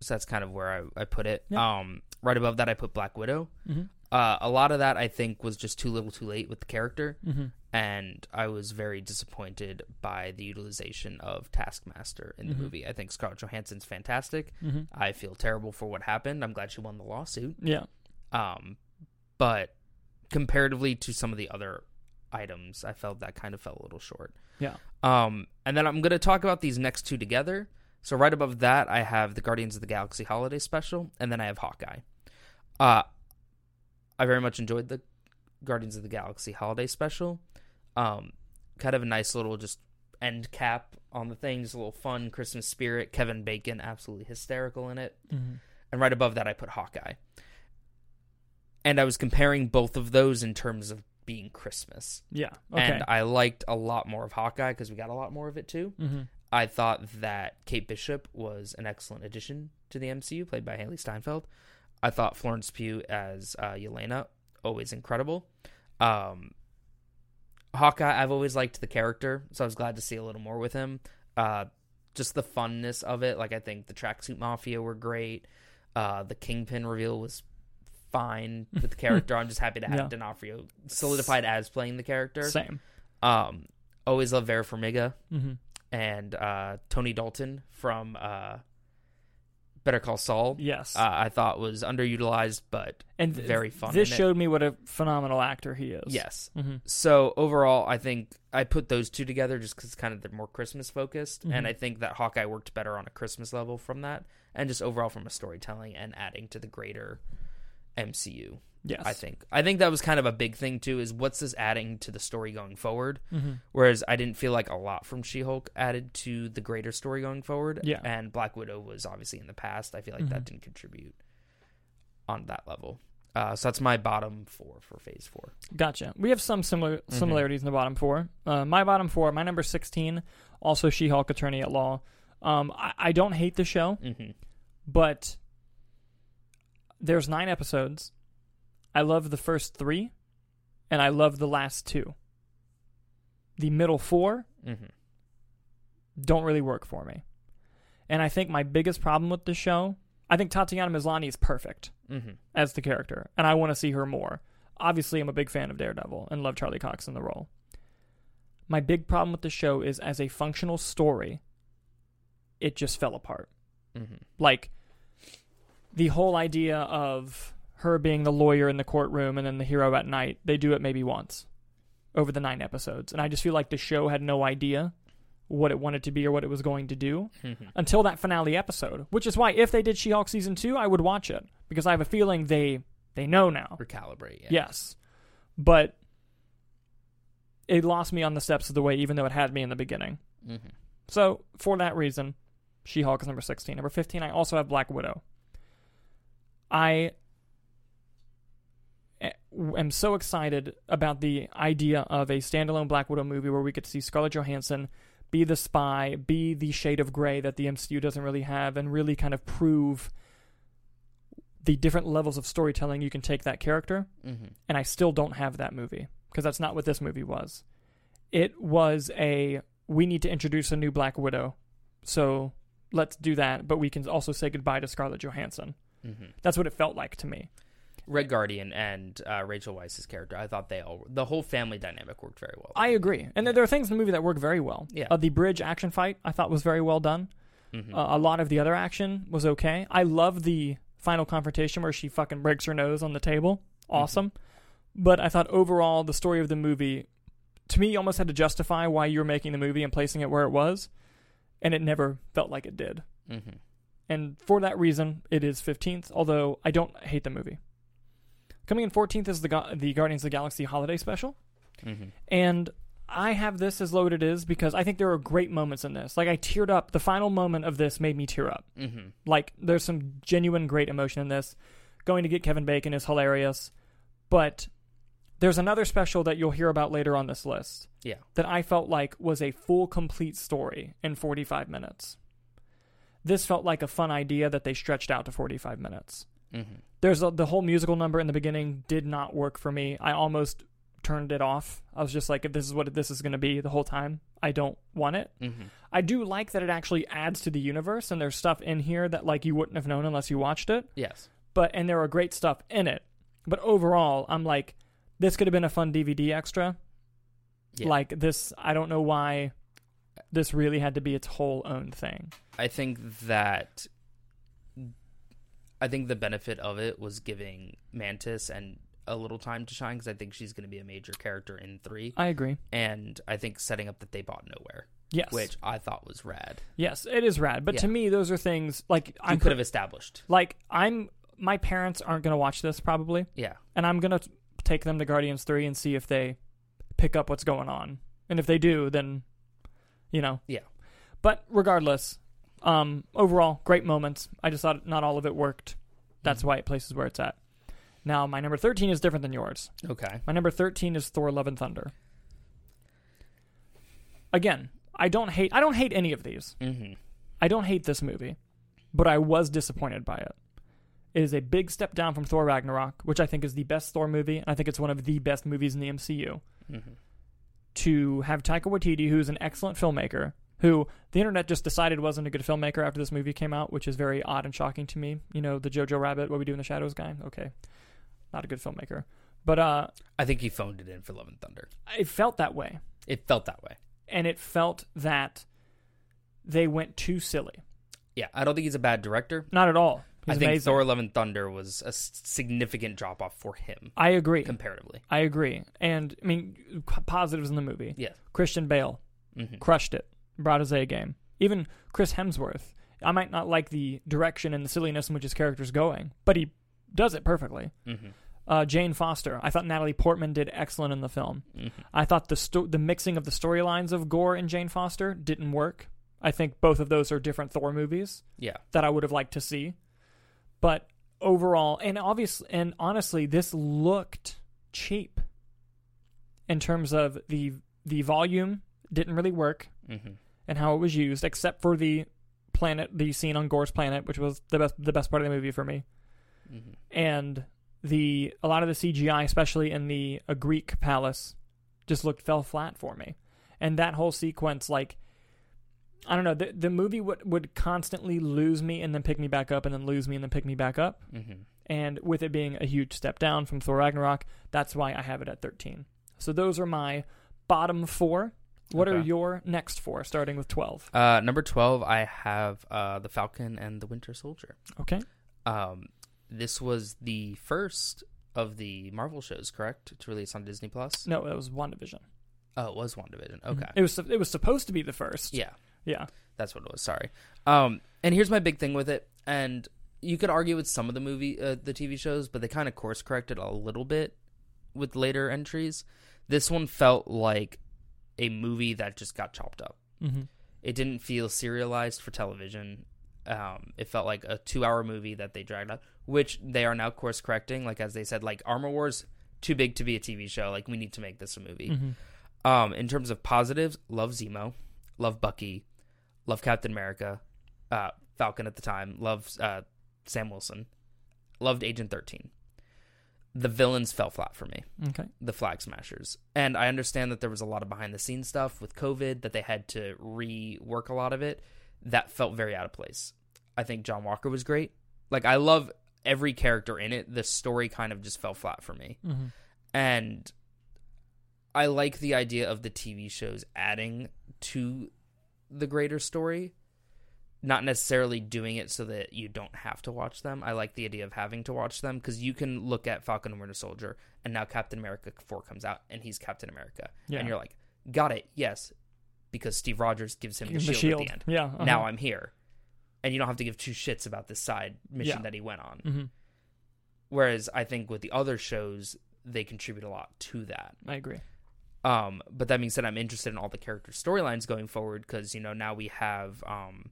B: So that's kind of where I, I put it.
A: Yeah.
B: Um, right above that, I put Black Widow.
A: hmm
B: Uh, a lot of that I think was just too little, too late with the character,
A: Mm-hmm.
B: and I was very disappointed by the utilization of Taskmaster in the
A: Mhm.
B: movie. I think Scarlett Johansson's fantastic.
A: Mm-hmm.
B: I feel terrible for what happened. I'm glad she won the lawsuit.
A: Yeah.
B: Um, but comparatively to some of the other items, I felt that kind of fell a little short.
A: Yeah.
B: Um, and then I'm going to talk about these next two together. So right above that, I have the Guardians of the Galaxy Holiday Special, and then I have Hawkeye. Uh, I very much enjoyed the Guardians of the Galaxy Holiday Special. Um, kind of a nice little just end cap on the thing, just a little fun Christmas spirit. Kevin Bacon absolutely hysterical in it
A: Mm-hmm.
B: and right above that I put Hawkeye. And I was comparing both of those in terms of being Christmas.
A: Yeah. Okay.
B: And I liked a lot more of Hawkeye because we got a lot more of it too.
A: mm-hmm.
B: I thought that Kate Bishop was an excellent addition to the MCU, played by Hailee Steinfeld. I thought Florence Pugh as uh, Yelena, always incredible. Um, Hawkeye, I've always liked the character, so I was glad to see a little more with him. Uh, just the funness of it, like I think the tracksuit mafia were great. Uh, the Kingpin reveal was fine with the character. I'm just happy to have
A: Yeah.
B: D'Onofrio solidified as playing the character.
A: Same.
B: Um, always love Vera Farmiga
A: Mm-hmm.
B: and uh, Tony Dalton from uh, Better Call Saul.
A: Yes.
B: Uh, I thought was underutilized, but
A: and th-
B: very fun
A: This
B: in it.
A: showed me what a phenomenal actor he is.
B: yes.
A: Mm-hmm.
B: So overall, I think I put those two together just because kind of they're more Christmas focused,
A: Mhm.
B: and I think that Hawkeye worked better on a Christmas level from that, and just overall from a storytelling and adding to the greater MCU.
A: Yes.
B: I think I think that was kind of a big thing too. Is what's this adding to the story going forward?
A: Mm-hmm.
B: Whereas I didn't feel like a lot from She Hulk added to the greater story going forward.
A: Yeah.
B: And Black Widow was obviously in the past. I feel like that
A: Mhm.
B: didn't contribute on that level. Uh, so that's my bottom four for phase four.
A: Gotcha. We have some similar
B: Mm-hmm.
A: similarities in the bottom four. Uh, my bottom four, my number sixteen, also She-Hulk Attorney at Law. Um, I, I don't hate the show,
B: Mm-hmm.
A: but there's nine episodes. I love the first three, and I love the last two. The middle four
B: Mm-hmm.
A: don't really work for me. And I think my biggest problem with the show, I think Tatiana Maslany is perfect
B: Mm-hmm.
A: as the character, and I want to see her more. Obviously, I'm a big fan of Daredevil and love Charlie Cox in the role. My big problem with the show is as a functional story, it just fell apart.
B: Mm-hmm.
A: Like the whole idea of her being the lawyer in the courtroom and then the hero at night, they do it maybe once over the nine episodes. And I just feel like the show had no idea what it wanted to be or what it was going to do
B: Mm-hmm.
A: until that finale episode. Which is why if they did She-Hulk season 2, I would watch it because I have a feeling they they know now.
B: Recalibrate. Yeah.
A: Yes. But it lost me on the steps of the way even though it had me in the beginning.
B: Mm-hmm.
A: So, for that reason, She Hulk is number 16. Number 15, I also have Black Widow. I am so excited about the idea of a standalone Black Widow movie where we get to see Scarlett Johansson be the spy, be the shade of gray that the MCU doesn't really have, and really kind of prove the different levels of storytelling you can take that character
B: Mm-hmm.
A: and I still don't have that movie because that's not what this movie was. It was a we need to introduce a new Black Widow, so let's do that, but we can also say goodbye to Scarlett Johansson.
B: Mm-hmm.
A: That's what it felt like to me.
B: Red Guardian and uh, Rachel Weisz's character, I thought they all the whole family dynamic worked very well.
A: I agree, and there- there are things in the movie that work very well.
B: Yeah.
A: uh, the bridge action fight I thought was very well done.
B: Mhm.
A: Uh, a lot of the other action was okay. I love the final confrontation where she fucking breaks her nose on the table. Awesome. But I thought overall the story of the movie to me almost had to justify why you were making the movie and placing it where it was, and it never felt like it did.
B: Mhm.
A: And for that reason, it is 15th, although I don't hate the movie. Coming in 14th is the Ga- the Guardians of the Galaxy holiday special.
B: Mhm.
A: And I have this as low it is because I think there are great moments in this. Like I teared up. The final moment of this made me tear up.
B: Mhm.
A: Like there's some genuine great emotion in this. Going to get Kevin Bacon is hilarious. But there's another special that you'll hear about later on this list
B: Yeah.
A: that I felt like was a full complete story in 45 minutes. This felt like a fun idea that they stretched out to 45 minutes
B: Mhm.
A: There's a, the whole musical number in the beginning did not work for me. I almost turned it off. I was just like, if this is what this is going to be the whole time, I don't want it.
B: Mhm.
A: I do like that it actually adds to the universe, and there's stuff in here that like you wouldn't have known unless you watched it.
B: Yes.
A: But and there are great stuff in it. But overall, I'm like, this could have been a fun DVD extra.
B: Yeah.
A: Like this, I don't know why this really had to be its whole own thing.
B: I think that I think the benefit of it was giving Mantis and a little time to shine because I think she's going to be a major character in three,
A: I agree.
B: and I think setting up that they bought Knowhere,
A: Yes.
B: which I thought was rad.
A: yes, it is rad. But to me, those are things like
B: I could have established.
A: like I'm. My parents aren't going to watch this probably,
B: Yeah,
A: and I'm going to take them to Guardians three and see if they pick up what's going on. And if they do, then you know.
B: Yeah.
A: But regardless, um, overall, great moments. I just thought not all of it worked. That's
B: Mhm.
A: why it places where it's at. Now, my number 13 is different than yours.
B: okay.
A: My number 13 is Thor Love and Thunder. Again, I don't hate I don't hate any of these.
B: hmm
A: I don't hate this movie, but I was disappointed by it. It is a big step down from Thor Ragnarok, which I think is the best Thor movie, and I think it's one of the best movies in the MCU.
B: hmm
A: To have Taika Waititi, who's an excellent filmmaker, who the internet just decided wasn't a good filmmaker after this movie came out, which is very odd and shocking to me. You know, the Jojo Rabbit, What We Do in the Shadows guy. Okay, not a good filmmaker, but uh,
B: I think he phoned it in for Love and Thunder.
A: it felt that way.
B: It felt that way.
A: and it felt that they went too silly.
B: Yeah, I don't think he's a bad director.
A: Not at all. He's
B: I think
A: amazing.
B: Thor: Love and Thunder was a significant drop off for him
A: I agree.
B: comparatively.
A: I agree. And I mean, positives in the movie.
B: Yeah.
A: Christian Bale
B: hmm
A: crushed it. His A game. Even Chris Hemsworth. I might not like the direction and the silliness in which his character's going, but he does it perfectly.
B: hmm
A: Uh, Jane Foster. I thought Natalie Portman did excellent in the film.
B: hmm
A: I thought the sto- the mixing of the storylines of Gorr and Jane Foster didn't work. I think both of those are different Thor movies.
B: Yeah.
A: that I would have liked to see. But overall, and obviously, and honestly, this looked cheap in terms of the the volume didn't really work
B: hmm
A: and how it was used, except for the planet, the scene on Gorr's planet, which was the best the best part of the movie for me,
B: hmm
A: and the a lot of the CGI, especially in the a Greek palace, just looked fell flat for me, and that whole sequence, like. I don't know. The the movie would would constantly lose me and then pick me back up and then lose me and then pick me back up.
B: hmm
A: And with it being a huge step down from Thor Ragnarok, that's why I have it at 13. So those are my bottom four. What are your next four, starting with 12?
B: Uh, number twelve, I have uh, the Falcon and the Winter Soldier.
A: Okay.
B: Um, this was the first of the Marvel shows, correct? To release on Disney Plus.
A: No, it was WandaVision.
B: Oh, it was WandaVision. Okay.
A: It was it was supposed to be the first.
B: Yeah,
A: Yeah.
B: that's what it was. Sorry. Um, and here's my big thing with it, and you could argue with some of the movie, uh, the TV shows, but they kind of course corrected a little bit with later entries. This one felt like a movie that just got chopped up.
A: Mm-hmm.
B: It didn't feel serialized for television. Um, it felt like a two-hour movie that they dragged out, which they are now course correcting. Like as they said, like Armor Wars too big to be a TV show. Like we need to make this a movie.
A: Mm-hmm.
B: Um, in terms of positives, love Zemo, love Bucky, love Captain America, uh, Falcon at the time, love uh, Sam Wilson, loved Agent Thirteen. The villains fell flat for me
A: Okay.
B: the flag smashers. And I understand that there was a lot of behind the scenes stuff with COVID that they had to rework a lot of it. That felt very out of place. I think John Walker was great. Like I love every character in it. The story kind of just fell flat for me.
A: Mm-hmm.
B: And I like the idea of the TV shows adding to the greater story, not necessarily doing it so that you don't have to watch them. I like the idea of having to watch them because you can look at Falcon and Winter Soldier, and now Captain America 4 comes out, and he's Captain America.
A: Yeah.
B: And you're like, got it, yes, because Steve Rogers gives him the,
A: The
B: shield,
A: shield.
B: at the end.
A: Yeah. uh-huh.
B: Now I'm here. And you don't have to give two shits about this side mission
A: Yeah.
B: that he went on.
A: Mm-hmm.
B: Whereas I think with the other shows, they contribute a lot to that.
A: I agree.
B: Um, but that being said, I'm interested in all the character storylines going forward because you know now we have um,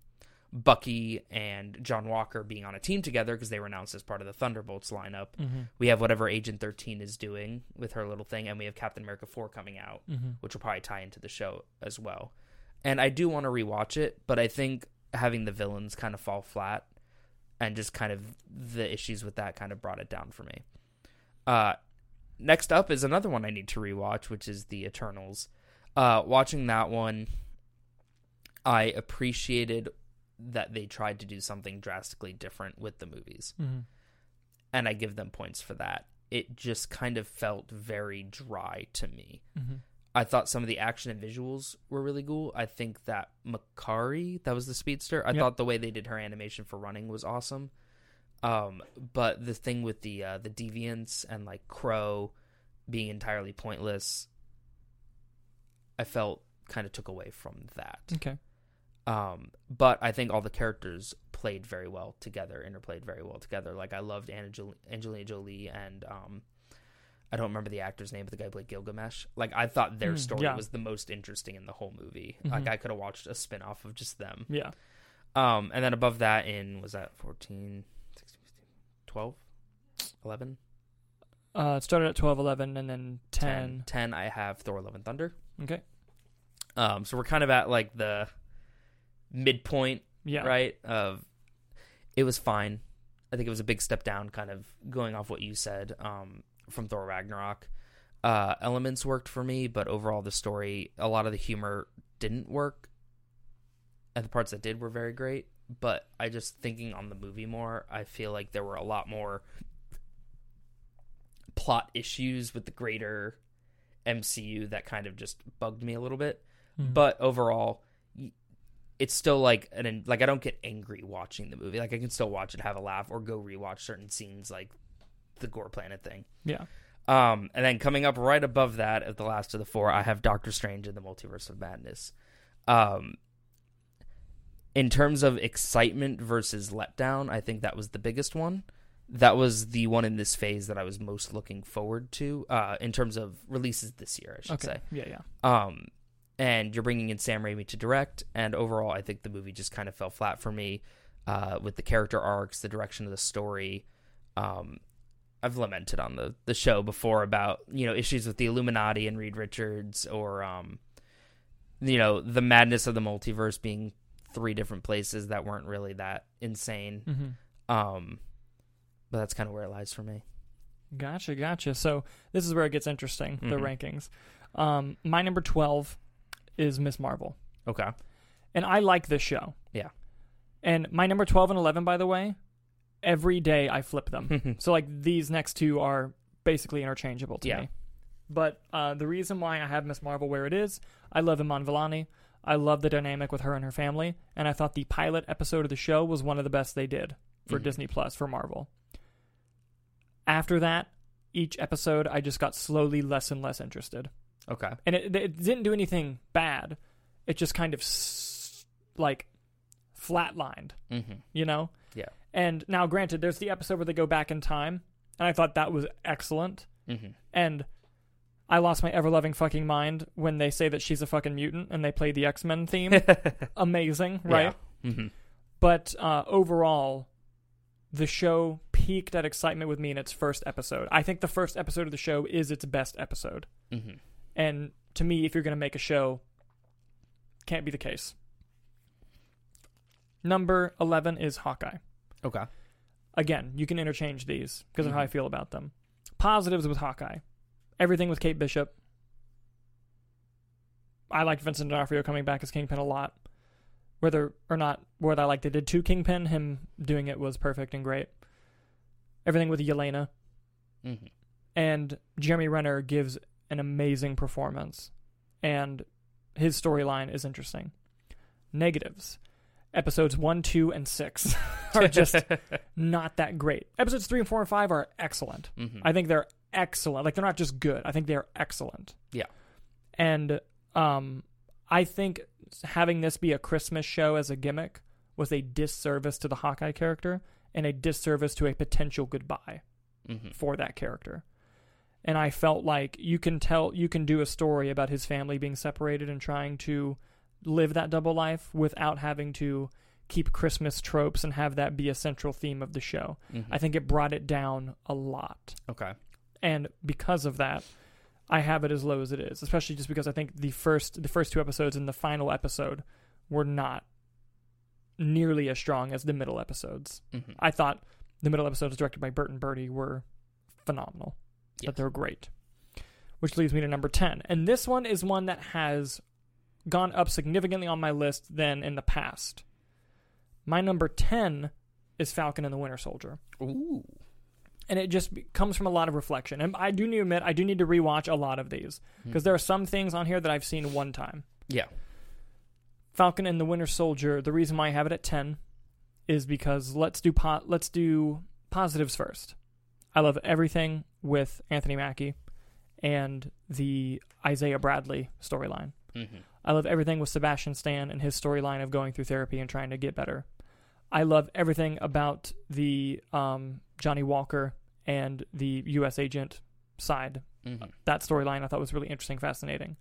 B: Bucky and John Walker being on a team together because they were announced as part of the Thunderbolts lineup.
A: Mm-hmm.
B: We have whatever Agent 13 is doing with her little thing, and we have Captain America 4 coming out,
A: Mm-hmm.
B: which will probably tie into the show as well. And I do want to rewatch it, but I think having the villains kind of fall flat and just kind of the issues with that kind of brought it down for me. Uh, next up is another one I need to rewatch, which is The Eternals. Uh, watching that one, I appreciated that they tried to do something drastically different with the movies,
A: Mm-hmm.
B: and I give them points for that. it just kind of felt very dry to me.
A: Mm-hmm.
B: I thought some of the action and visuals were really cool. I think that Makkari, that was the speedster. I
A: Yep.
B: thought the way they did her animation for running was awesome. Um, but the thing with the uh, the deviants and like Kro being entirely pointless, I felt kind of took away from that.
A: Okay.
B: Um, but I think all the characters played very well together, interplayed very well together. Like I loved Angel- Angelina Jolie and um, I don't remember the actor's name, but the guy who played Gilgamesh. Like I thought their
A: Mm,
B: story
A: yeah.
B: was the most interesting in the whole movie.
A: Mhm.
B: Like I could have watched a spin off of just them.
A: Yeah.
B: Um, and then above that in was that 14, 16, 15, 12, 11,
A: Uh, it started at 12, 11, and then 10.
B: 10. 10 I have Thor Love and Thunder.
A: Okay.
B: Um, so we're kind of at like the midpoint
A: Yeah.
B: right? Of it was fine. I think it was a big step down, kind of going off what you said um, from Thor Ragnarok. Uh, elements worked for me, but overall the story, a lot of the humor didn't work, and the parts that did were very great. But I just thinking on the movie more, I feel like there were a lot more plot issues with the greater MCU that kind of just bugged me a little bit
A: Mhm.
B: but overall it's still like an like I don't get angry watching the movie. Like I can still watch it, have a laugh, or go rewatch certain scenes, like the Gorr Planet thing.
A: yeah.
B: Um, and then coming up right above that, at the last of the four, I have Doctor Strange in the Multiverse of Madness. Um, in terms of excitement versus letdown, I think that was the biggest one. That was the one in this phase that I was most looking forward to. Uh, in terms of releases this year, I should
A: Okay.
B: say.
A: Yeah, yeah.
B: Um, and you're bringing in Sam Raimi to direct, and overall, I think the movie just kind of fell flat for me uh, with the character arcs, the direction of the story. Um, I've lamented on the the show before about you know issues with the Illuminati and Reed Richards, or um, you know the madness of the multiverse being three different places that weren't really that insane.
A: Mm-hmm.
B: Um, but that's kind of where it lies for me.
A: Gotcha, gotcha. So this is where it gets interesting, the
B: Mhm.
A: rankings. Um, my number 12 is Miss Marvel.
B: Okay.
A: And I like this show.
B: Yeah.
A: And my number 12 and 11, by the way, every day I flip them.
B: Mm-hmm.
A: so, like, these next two are basically interchangeable to
B: Yeah.
A: me. But uh, the reason why I have Miss Marvel where it is, I love Iman Vellani. I love the dynamic with her and her family. And I thought the pilot episode of the show was one of the best they did for
B: Mhm.
A: Disney Plus for Marvel. After that, each episode, I just got slowly less and less interested.
B: Okay.
A: And it, it didn't do anything bad. It just kind of s- like flatlined,
B: Mm-hmm.
A: you know?
B: Yeah.
A: And now, granted, there's the episode where they go back in time, and I thought that was excellent.
B: Mm-hmm.
A: And I lost my ever loving fucking mind when they say that she's a fucking mutant and they play the X Men theme. Amazing, right?
B: Mm-hmm.
A: But uh, overall, the show peaked at excitement with me in its first episode. I think the first episode of the show is its best episode.
B: Mm-hmm.
A: And to me, if you're going to make a show, can't be the case. Number 11 is Hawkeye.
B: Okay.
A: Again, you can interchange these because of how I
B: Mhm.
A: feel about them. Positives with Hawkeye. Everything with Kate Bishop. I liked Vincent D'Onofrio coming back as Kingpin a lot. Whether or not whether I like they did two Kingpin, him doing it was perfect and great. Everything with Yelena
B: Mm-hmm.
A: and Jeremy Renner gives an amazing performance, and his storyline is interesting. Negatives: episodes one, two, and six are just not that great. Episodes three and four and five are excellent.
B: mm-hmm.
A: I think they're excellent. Like they're not just good. I think they're excellent.
B: Yeah.
A: And um, I think having this be a Christmas show as a gimmick was a disservice to the Hawkeye character and a disservice to a potential goodbye
B: mm-hmm.
A: for that character. And I felt like you can tell you can do a story about his family being separated and trying to live that double life without having to keep Christmas tropes and have that be a central theme of the show.
B: Mm-hmm.
A: I think it brought it down a lot.
B: okay.
A: And because of that, I have it as low as it is, especially just because I think the first the first two episodes and the final episode were not nearly as strong as the middle episodes.
B: Mm-hmm.
A: I thought the middle episodes directed by Bert and Bertie were phenomenal.
B: Yes.
A: That they're great. Which leads me to number 10. And this one is one that has gone up significantly on my list than in the past. My number 10 is Falcon and the Winter Soldier.
B: Ooh.
A: and it just comes from a lot of reflection. And I do need to admit, I do need to rewatch a lot of these because there are some things on here that I've seen one time.
B: Yeah.
A: Falcon and the Winter Soldier. The reason why I have it at ten is because let's do po- let's do positives first. I love everything with Anthony Mackie and the Isaiah Bradley storyline.
B: Mm-hmm.
A: I love everything with Sebastian Stan and his storyline of going through therapy and trying to get better. I love everything about the um, Johnny Walker and the U.S. agent side.
B: Mm-hmm.
A: That storyline I thought was really interesting, fascinating.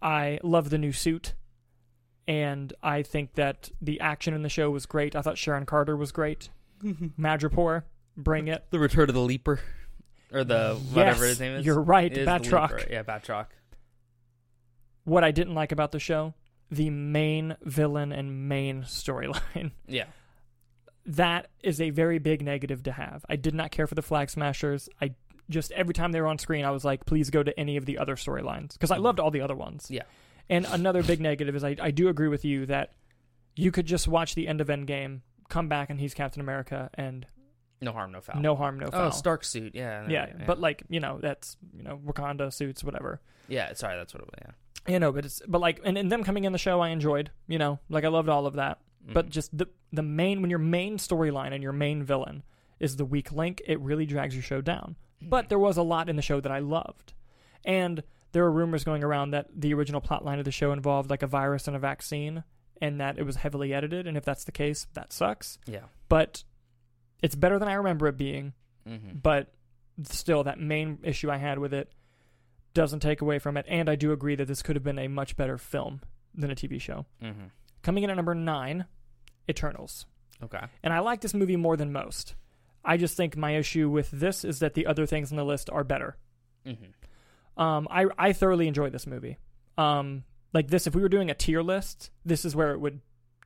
A: I love the new suit, and I think that the action in the show was great. I thought Sharon Carter was great. Madripoor, bring it.
B: The Return of the Leaper, or the whatever
A: Yes,
B: his name is.
A: You're right,
B: is
A: Batroc.
B: Yeah, Batroc.
A: What I didn't like about the show, the main villain and main storyline.
B: Yeah.
A: that is a very big negative to have. I did not care for the Flag Smashers. I just every time they were on screen, I was like, please go to any of the other storylines because I loved all the other ones.
B: Yeah.
A: And another big negative is I, I do agree with you that you could just watch the end of Endgame, come back, and he's Captain America, and
B: No harm, no foul.
A: no harm, no foul.
B: Oh,
A: foul.
B: Stark suit. Yeah. there
A: yeah, but like you know, that's you know Wakanda suits, whatever.
B: yeah. Sorry, that's what it was. Yeah.
A: You know, but it's but like and, and them coming in the show, I enjoyed. You know, like I loved all of that. But
B: Mhm.
A: just the the main when your main storyline and your main villain is the weak link, it really drags your show down. But there was a lot in the show that I loved. And there were rumors going around that the original plotline of the show involved like a virus and a vaccine and that it was heavily edited and if that's the case, that sucks.
B: yeah.
A: But it's better than I remember it being,
B: Mm-hmm.
A: but still that main issue I had with it doesn't take away from it and I do agree that this could have been a much better film than a TV show.
B: Mm-hmm.
A: Coming in at number 9, Eternals.
B: Okay.
A: And I like this movie more than most. I just think my issue with this is that the other things on the list are better.
B: Mm-hmm.
A: Um, I I thoroughly enjoyed this movie. Um, like this, if we were doing a tier list, this is where it would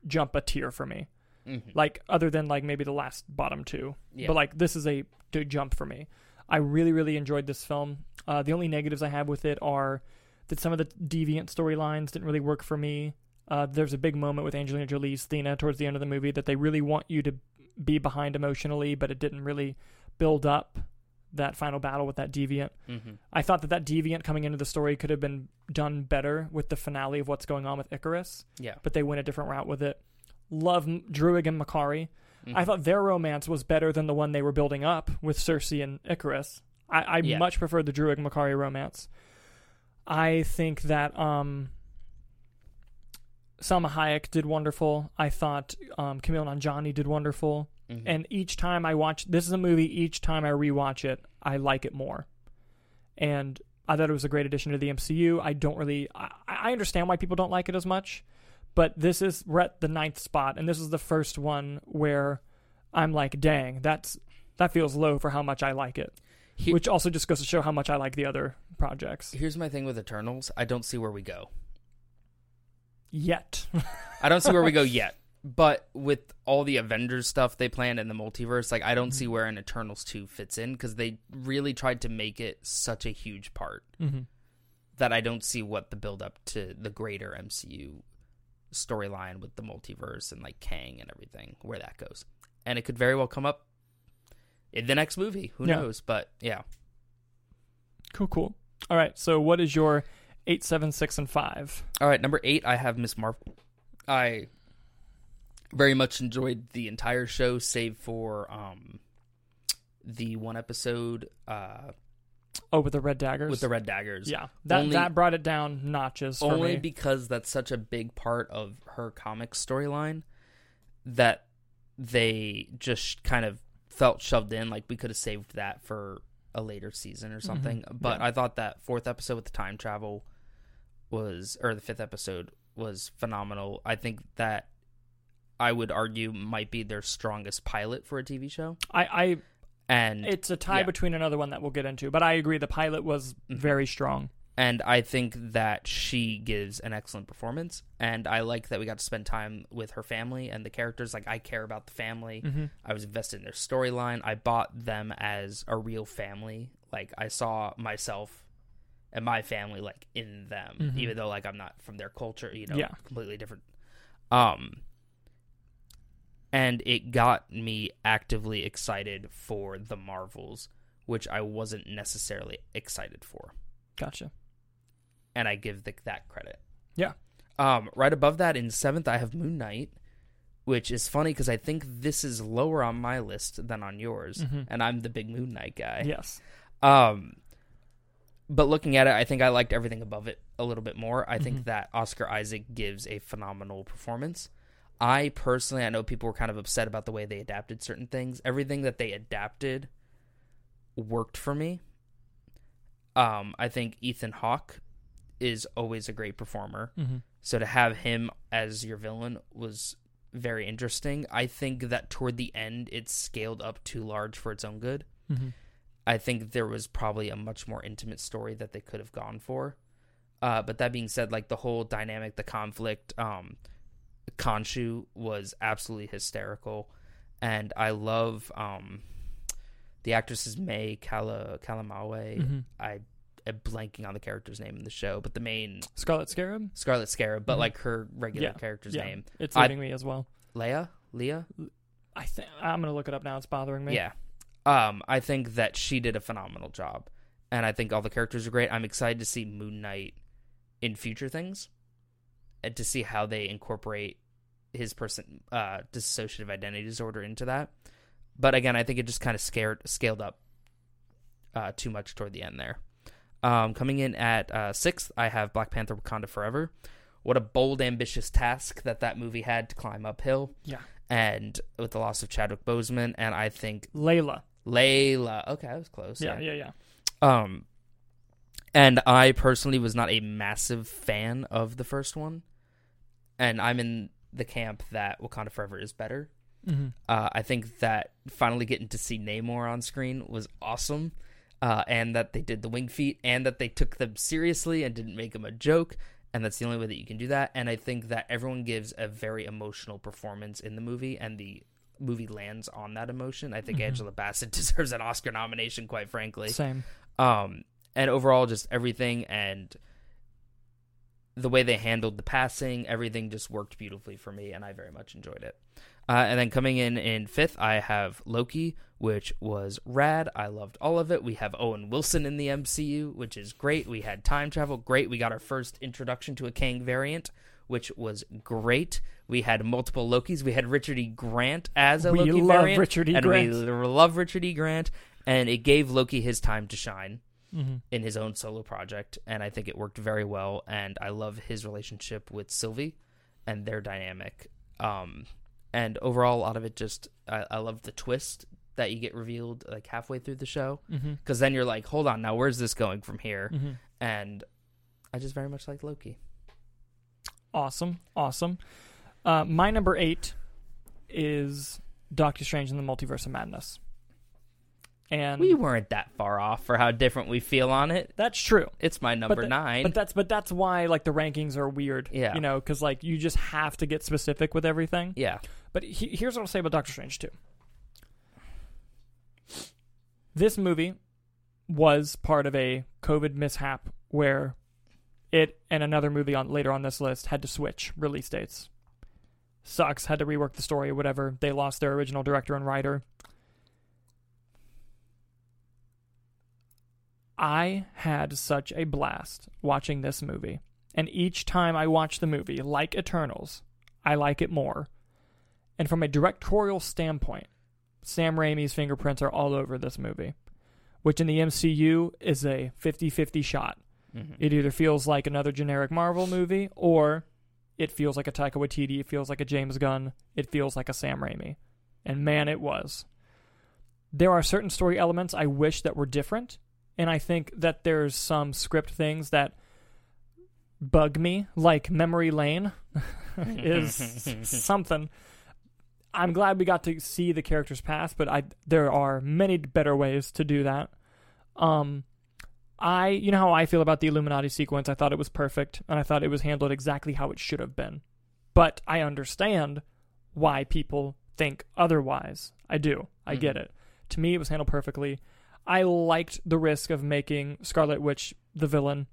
A: jump a tier for me.
B: Mm-hmm.
A: Like other than like maybe the last bottom two,
B: yeah.
A: but like this is a jump for me. I really really enjoyed this film. Uh, the only negatives I have with it are that some of the deviant storylines didn't really work for me. Uh, there's a big moment with Angelina Jolie's Thena towards the end of the movie that they really want you to be behind emotionally, but it didn't really build up that final battle with that deviant.
B: mm-hmm.
A: I thought that that deviant coming into the story could have been done better with the finale of what's going on with Icarus,
B: Yeah.
A: but they went a different route with it. Love Druig and Makkari. I
B: Mhm.
A: thought their romance was better than the one they were building up with Sersi and Icarus. I, I
B: Yeah.
A: much prefer the Druig Makkari romance. I think that um, Salma Hayek did wonderful. I thought um, Kumail Nanjiani did wonderful.
B: Mhm.
A: And each time I watch, this is a movie. Each time I rewatch it, I like it more. And I thought it was a great addition to the MCU. I don't really, I, I understand why people don't like it as much, but this is we're at the ninth spot, and this is the first one where I'm like, dang, that's that feels low for how much I like it. Which also just goes to show how much I like the other projects.
B: Here's my thing with Eternals. I don't see where we go.
A: Yet,
B: I don't see where we go yet. But with all the Avengers stuff they planned in the multiverse, like I don't see where an Eternals 2 fits in because they really tried to make it such a huge part
A: mm-hmm.
B: that I don't see what the build up to the greater MCU storyline with the multiverse and like Kang and everything, where that goes. And it could very well come up in the next movie. Who
A: Yeah.
B: knows? But yeah.
A: cool, cool. All right, so what is your eight, seven, six, and five?
B: All right, number eight, I have Miss Marvel. I very much enjoyed the entire show, save for um the one episode uh
A: Oh, with the red daggers.
B: with the red daggers.
A: yeah, that
B: Only-
A: that brought it down notches for
B: only
A: me.
B: because that's such a big part of her comic storyline that they just kind of felt shoved in. Like we could have saved that for a later season or mm-hmm. something. But
A: Yeah.
B: I thought that fourth episode with the time travel was, or the fifth episode was phenomenal. I think that I would argue might be their strongest pilot for a TV show.
A: I, I
B: And
A: it's a tie
B: yeah.
A: between another one that we'll get into, but I agree the pilot was
B: Mhm.
A: very strong.
B: and I think that she gives an excellent performance. And I like that we got to spend time with her family and the characters. Like I care about the family.
A: Mm-hmm.
B: I was invested in their storyline. I bought them as a real family. Like I saw myself and my family like in them,
A: Mhm.
B: even though like I'm not from their culture. You know,
A: Yeah.
B: completely different. Um. And it got me actively excited for the Marvels, which I wasn't necessarily excited for.
A: Gotcha.
B: And I give the, that credit.
A: Yeah.
B: Um, right above that in seventh, I have Moon Knight, which is funny because I think this is lower on my list than on yours,
A: Mhm.
B: and I'm the big Moon Knight guy.
A: Yes.
B: Um, but looking at it, I think I liked everything above it a little bit more. I think
A: Mhm.
B: that Oscar Isaac gives a phenomenal performance. I personally, I know people were kind of upset about the way they adapted certain things. Everything that they adapted worked for me. Um, I think Ethan Hawke is always a great performer.
A: Mm-hmm.
B: So to have him as your villain was very interesting. I think that toward the end, it scaled up too large for its own good.
A: Mm-hmm.
B: I think there was probably a much more intimate story that they could have gone for. Uh, but that being said, like the whole dynamic, the conflict, um, Khonshu was absolutely hysterical, and I love um, the actress is May Kala Calamawy.
A: Mhm.
B: I am blanking on the character's name in the show, but the main
A: Scarlet Scarab.
B: Scarlet Scarab, but
A: Mhm.
B: like her regular
A: Yeah,
B: character's
A: yeah.
B: name,
A: It's
B: I-
A: leaving me as well.
B: Leia, Leah.
A: I think I'm gonna look it up now. It's bothering me.
B: Yeah. Um, I think that she did a phenomenal job. And I think all the characters are great. I'm excited to see Moon Knight in future things and to see how they incorporate his person uh dissociative identity disorder into that. But again, I think it just kind of scared scaled up uh too much toward the end there. Um coming in at uh 6th, I have Black Panther Wakanda Forever. What a bold ambitious task that that movie had to climb uphill
A: Yeah.
B: and with the loss of Chadwick Boseman and I think
A: Layla.
B: Layla. Okay, I was close.
A: Yeah, yeah, yeah.
B: Um, and I personally was not a massive fan of the first one, and I'm in the camp that Wakanda Forever is better.
A: Mm-hmm.
B: Uh, I think that finally getting to see Namor on screen was awesome, uh, and that they did the wing feet, and that they took them seriously and didn't make them a joke. And that's the only way that you can do that. And I think that everyone gives a very emotional performance in the movie, and the movie lands on that emotion. I think
A: Mhm.
B: Angela Bassett deserves an Oscar nomination, quite frankly.
A: Same.
B: Um, and overall, just everything and the way they handled the passing, everything just worked beautifully for me, and I very much enjoyed it. Uh, and then coming in in fifth, I have Loki, which was rad. I loved all of it. We have Owen Wilson in the MCU, which is great. We had time travel, great. We got our first introduction to a Kang variant, which was great. We had multiple Lokis. We had Richard E. Grant as a
A: We
B: Loki
A: love
B: variant,
A: Richard E.
B: and
A: Grant.
B: we love Richard E. Grant, and it gave Loki his time to shine
A: Mm-hmm.
B: in his own solo project, and I think it worked very well. And I love his relationship with Sylvie and their dynamic. Um, and overall, a lot of it just I, I love the twist that you get revealed like halfway through the show
A: Mm-hmm.
B: because then you're like, hold on, now where's this going from here?
A: Mm-hmm.
B: And I just very much like Loki.
A: Awesome, awesome. Uh, my number eight is Doctor Strange in the Multiverse of Madness, and
B: We weren't that far off for how different we feel on it.
A: that's true.
B: It's my number
A: the-
B: nine.
A: But that's but that's why like the rankings are weird.
B: Yeah.
A: you know, because like you just have to get specific with everything.
B: yeah,
A: But he, here's what I'll say about Doctor Strange too. This movie was part of a COVID mishap where it and another movie on later on this list had to switch release dates. Sucks, had to rework the story or whatever. They lost their original director and writer. I had such a blast watching this movie. And each time I watch the movie, like Eternals, I like it more. And from a directorial standpoint, Sam Raimi's fingerprints are all over this movie, which in the MCU is a 50 50 shot.
B: Mhm.
A: It either feels like another generic Marvel movie or it feels like a Taika Waititi, it feels like a James Gunn, it feels like a Sam Raimi. And man, it was. There are certain story elements I wish that were different, and I think that there's some script things that bug me, like Memory Lane is something. I'm glad we got to see the characters pass, but I there are many better ways to do that. Um, I you know how I feel about the Illuminati sequence. I thought it was perfect, and I thought it was handled exactly how it should have been. But I understand why people think otherwise. I do. I get
B: Mhm.
A: it. To me, it was handled perfectly. I liked the risk of making Scarlet Witch the villain,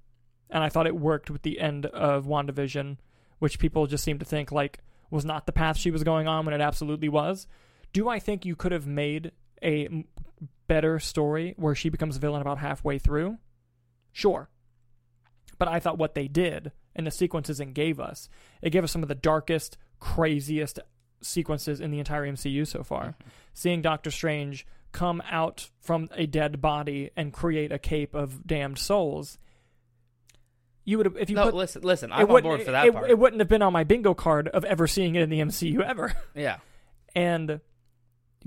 A: and I thought it worked with the end of WandaVision, which people just seem to think like was not the path she was going on when it absolutely was. Do I think you could have made a better story where she becomes a villain about halfway through? Sure. But I thought what they did and the sequences it gave us, it gave us some of the darkest, craziest sequences in the entire MCU so far. Mm-hmm. Seeing Doctor Strange come out from a dead body and create a cape of damned souls. You would have if you
B: no,
A: put
B: listen, listen. I'm on board for that
A: it,
B: part.
A: It wouldn't have been on my bingo card of ever seeing it in the MCU ever.
B: yeah,
A: And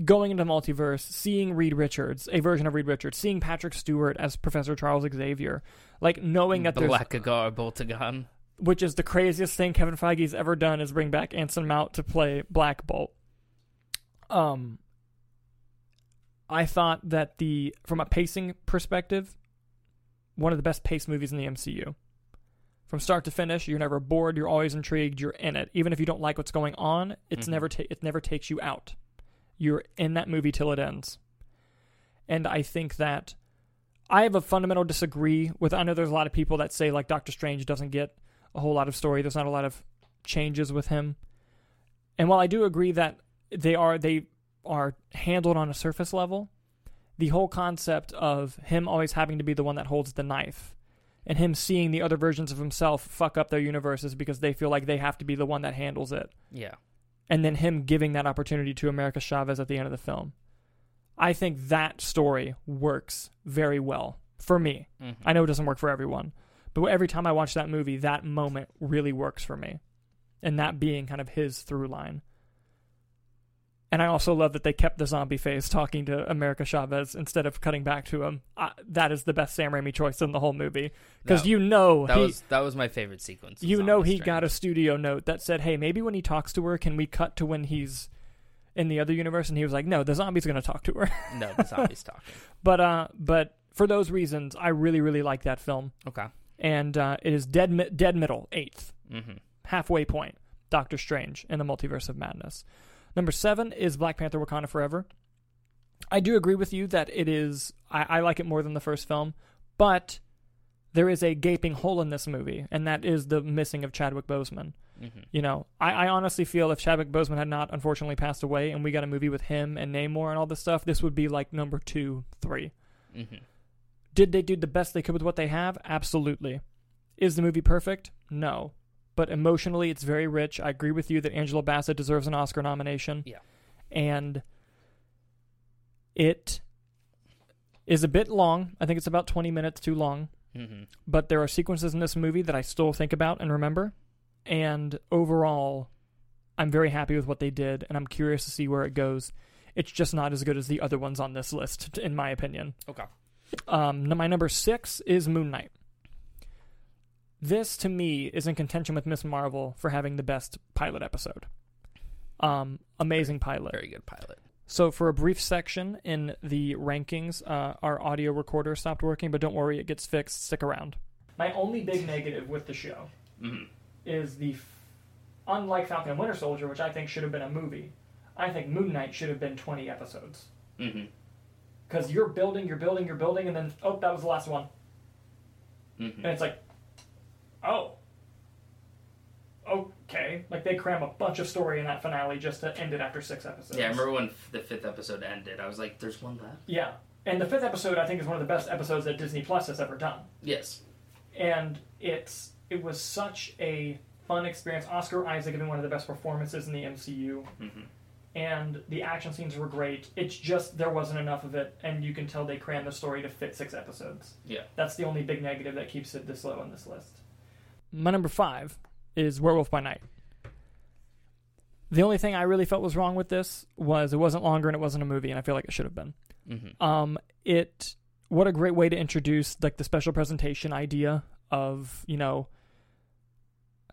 A: going into the multiverse, seeing Reed Richards, a version of Reed Richards, seeing Patrick Stewart as Professor Charles Xavier, like knowing that there's
B: Blackagar Boltagon.
A: which is the craziest thing Kevin Feige's ever done is bring back Anson Mount to play Black Bolt. Um I thought that the from a pacing perspective, one of the best paced movies in the MCU. From start to finish, you're never bored, you're always intrigued, you're in it. Even if you don't like what's going on, it's
B: Mhm.
A: never ta- it never takes you out. You're in that movie till it ends. And I think that I have a fundamental disagree with I know there's a lot of people that say like Doctor Strange doesn't get a whole lot of story. There's not a lot of changes with him. And while I do agree that they are they are handled on a surface level, the whole concept of him always having to be the one that holds the knife and him seeing the other versions of himself fuck up their universes because they feel like they have to be the one that handles it.
B: Yeah,
A: And then him giving that opportunity to America Chavez at the end of the film. I think that story works very well for me.
B: Mhm.
A: I know it doesn't work for everyone, but every time I watch that movie, that moment really works for me. And that being kind of his through line. And I also love that they kept the zombie face talking to America Chavez instead of cutting back to him. I, that is the best Sam Raimi choice in the whole movie because you know
B: that
A: he,
B: was that was my favorite sequence.
A: you know he got a studio note that said, "Hey, maybe when he talks to her, can we cut to when he's in the other universe?" And he was like, "No, the zombie's going to talk to her."
B: no the zombies talking.
A: but uh, but for those reasons, I really really like that film,
B: Okay.
A: and uh, it is dead mi- dead middle eighth
B: Mm-hmm.
A: halfway point. Doctor Strange in the Multiverse of Madness. Number seven is Black Panther: Wakanda Forever. I do agree with you that it is. I, I like it more than the first film, but there is a gaping hole in this movie, and that is the missing of Chadwick Boseman.
B: Mm-hmm.
A: You know, I, I honestly feel if Chadwick Boseman had not unfortunately passed away, and we got a movie with him and Namor and all this stuff, this would be like number two, three.
B: Mm-hmm.
A: Did they do the best they could with what they have? Absolutely. Is the movie perfect? No. But emotionally, it's very rich. I agree with you that Angela Bassett deserves an Oscar nomination.
B: Yeah.
A: And it is a bit long. I think it's about 20 minutes too long.
B: Mm-hmm.
A: But there are sequences in this movie that I still think about and remember. And overall, I'm very happy with what they did, and I'm curious to see where it goes. It's just not as good as the other ones on this list, in my opinion.
B: Okay.
A: Um, my number six is Moon Knight. This to me is in contention with Miss Marvel for having the best pilot episode. Um, amazing pilot.
B: Very good pilot.
A: So for a brief section in the rankings, uh, our audio recorder stopped working, but don't worry, it gets fixed. Stick around. My only big negative with the show
B: Mm-hmm.
A: is the, f- unlike Falcon and Winter Soldier, which I think should have been a movie, I think Moon Knight should have been 20 episodes.
B: Mm-hmm.
A: Because you're building, you're building, you're building, and then, oh, that was the last one.
B: Mm-hmm.
A: And it's like, oh, okay. Like they cram a bunch of story in that finale just to end it after six episodes.
B: Yeah, I remember when f- the fifth episode ended. I was like, "There's one left."
A: Yeah, and the fifth episode I think is one of the best episodes that Disney Plus has ever done.
B: Yes.
A: and it's it was such a fun experience. Oscar Isaac having one of the best performances in the MCU,
B: Mm-hmm.
A: and the action scenes were great. It's just there wasn't enough of it, and you can tell they crammed the story to fit six episodes.
B: Yeah.
A: That's the only big negative that keeps it this low on this list. My number five is Werewolf by Night. The only thing I really felt was wrong with this was it wasn't longer and it wasn't a movie, and I feel like it should have been.
B: Mm-hmm.
A: Um, it what a great way to introduce like the special presentation idea of you know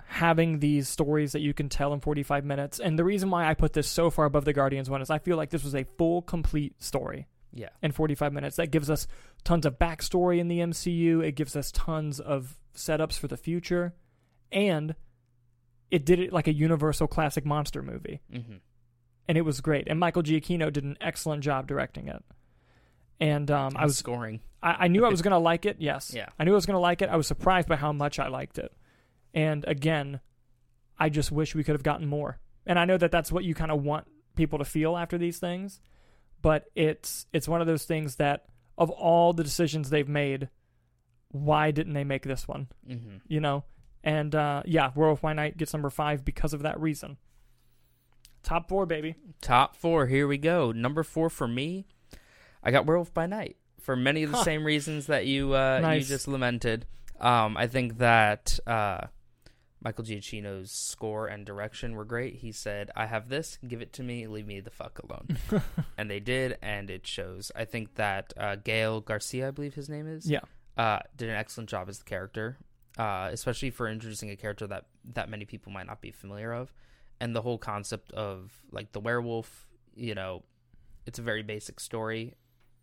A: having these stories that you can tell in 45 minutes. And the reason why I put this so far above the Guardians one is I feel like this was a full, complete story
B: Yeah.
A: in 45 minutes. That gives us tons of backstory in the MCU. It gives us tons of setups for the future, and it did it like a universal classic monster movie
B: Mm-hmm.
A: and it was great. And Michael Giacchino did an excellent job directing it. And um, I was
B: scoring.
A: I, I knew I was gonna like it. Yes,
B: Yeah.
A: I knew I was gonna like it. I was surprised by how much I liked it. And again, I just wish we could have gotten more. and I know that that's what you kind of want people to feel after these things, but it's it's one of those things that of all the decisions they've made, why didn't they make this one?
B: Mm-hmm.
A: You know, and uh, yeah, Werewolf by Night gets number five because of that reason. Top four, baby.
B: Top four. Here we go. Number four for me, I got Werewolf by Night for many of the
A: Huh.
B: same reasons that you uh,
A: Nice.
B: you just lamented. Um, I think that uh, Michael Giacchino's score and direction were great. He said, "I have this. Give it to me. Leave me the fuck alone." and they did, and it shows. I think that uh, Gail Garcia, I believe his name is,
A: Yeah.
B: Uh, did an excellent job as the character, uh, especially for introducing a character that that many people might not be familiar of, and the whole concept of like the werewolf. You know, it's a very basic story,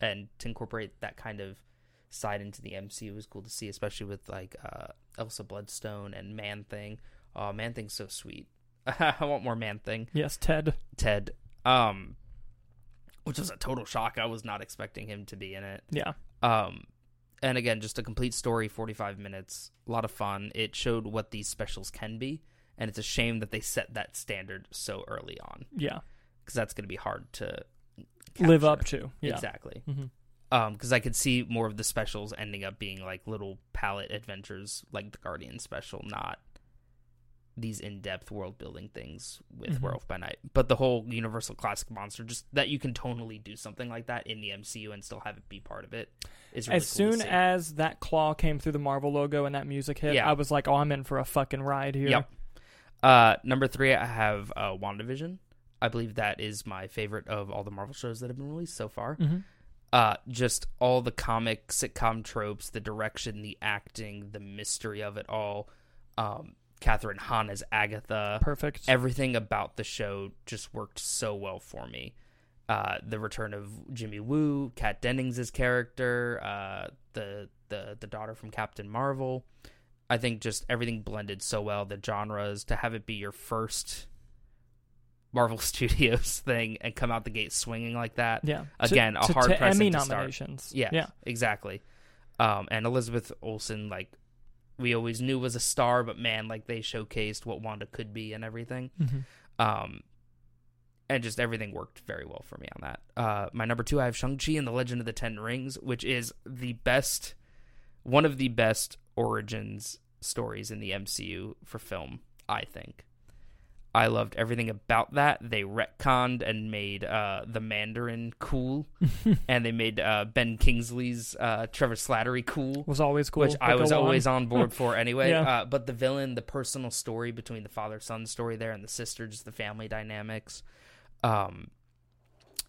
B: and to incorporate that kind of side into the MCU was cool to see, especially with like uh, Elsa Bloodstone and Man Thing. Oh, Man Thing's so sweet. I want more Man Thing.
A: Yes, Ted.
B: Ted, um, which was a total shock. I was not expecting him to be in it.
A: Yeah.
B: Um, and again, just a complete story, 45 minutes, a lot of fun. It showed what these specials can be, and it's a shame that they set that standard so early on
A: Yeah.
B: because that's going to be hard to
A: Live up to. Yeah.
B: Exactly.
A: Mhm.
B: Um, because I could see more of the specials ending up being like little palette adventures, like the Guardian special, not these in-depth world-building things with
A: Mhm.
B: Werewolf by Night. But the whole Universal Classic monster, just that you can tonally do something like that in the MCU and still have it be part of it, is really
A: as
B: cool
A: soon as that claw came through the Marvel logo and that music hit,
B: Yeah.
A: I was like, "Oh, I'm in for a fucking ride here."
B: Yep. Uh, number three, I have uh, WandaVision. I believe that is my favorite of all the Marvel shows that have been released so far.
A: hmm
B: uh, just all the comic sitcom tropes, the direction, the acting, the mystery of it all. Um, Kathryn Hahn as Agatha,
A: Perfect.
B: everything about the show just worked so well for me. Uh, the return of Jimmy Woo, Kat Dennings' character, uh, the the the daughter from Captain Marvel. I think just everything blended so well. The genres to have it be your first Marvel Studios thing and come out the gate swinging like that.
A: yeah.
B: Again,
A: to,
B: a hard
A: to
B: precedent
A: Emmy
B: to start.
A: nominations.
B: Yeah,
A: Yeah.
B: exactly. Um, and Elizabeth Olsen, like we always knew was a star, but man, like they showcased what Wanda could be and everything.
A: hmm
B: Um, and just everything worked very well for me on that. Uh, my number two, I have Shang Chi and the Legend of the Ten Rings, which is the best, one of the best origins stories in the MCU for film. I think. I loved everything about that. They retconned and made uh, the Mandarin cool, and they made uh, Ben Kingsley's uh, Trevor Slattery cool,
A: Was always cool.
B: which I was always on board for anyway.
A: Yeah.
B: uh, but the villain, the personal story between the father son story there and the sister, just the family dynamics. Um,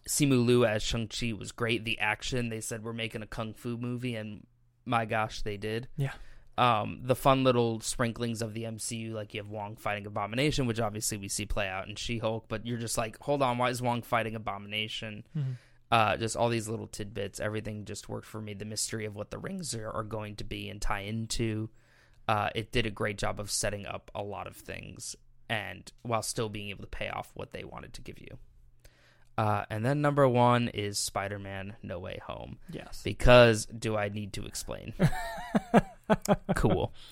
B: Simu Liu as Shang Chi was great. The action, they said we're making a kung fu movie, and my gosh, they did.
A: Yeah.
B: Um, the fun little sprinklings of the MCU, like you have Wong fighting Abomination, which obviously we see play out in She Hulk, but you're just like, hold on, why is Wong fighting Abomination?
A: Mhm.
B: uh, just all these little tidbits. Everything just worked for me. The mystery of what the rings are, are going to be and tie into. Uh, it did a great job of setting up a lot of things, and while still being able to pay off what they wanted to give you. Uh, and then number one is Spider-Man: No Way Home.
A: Yes.
B: Because do I need to explain? cool.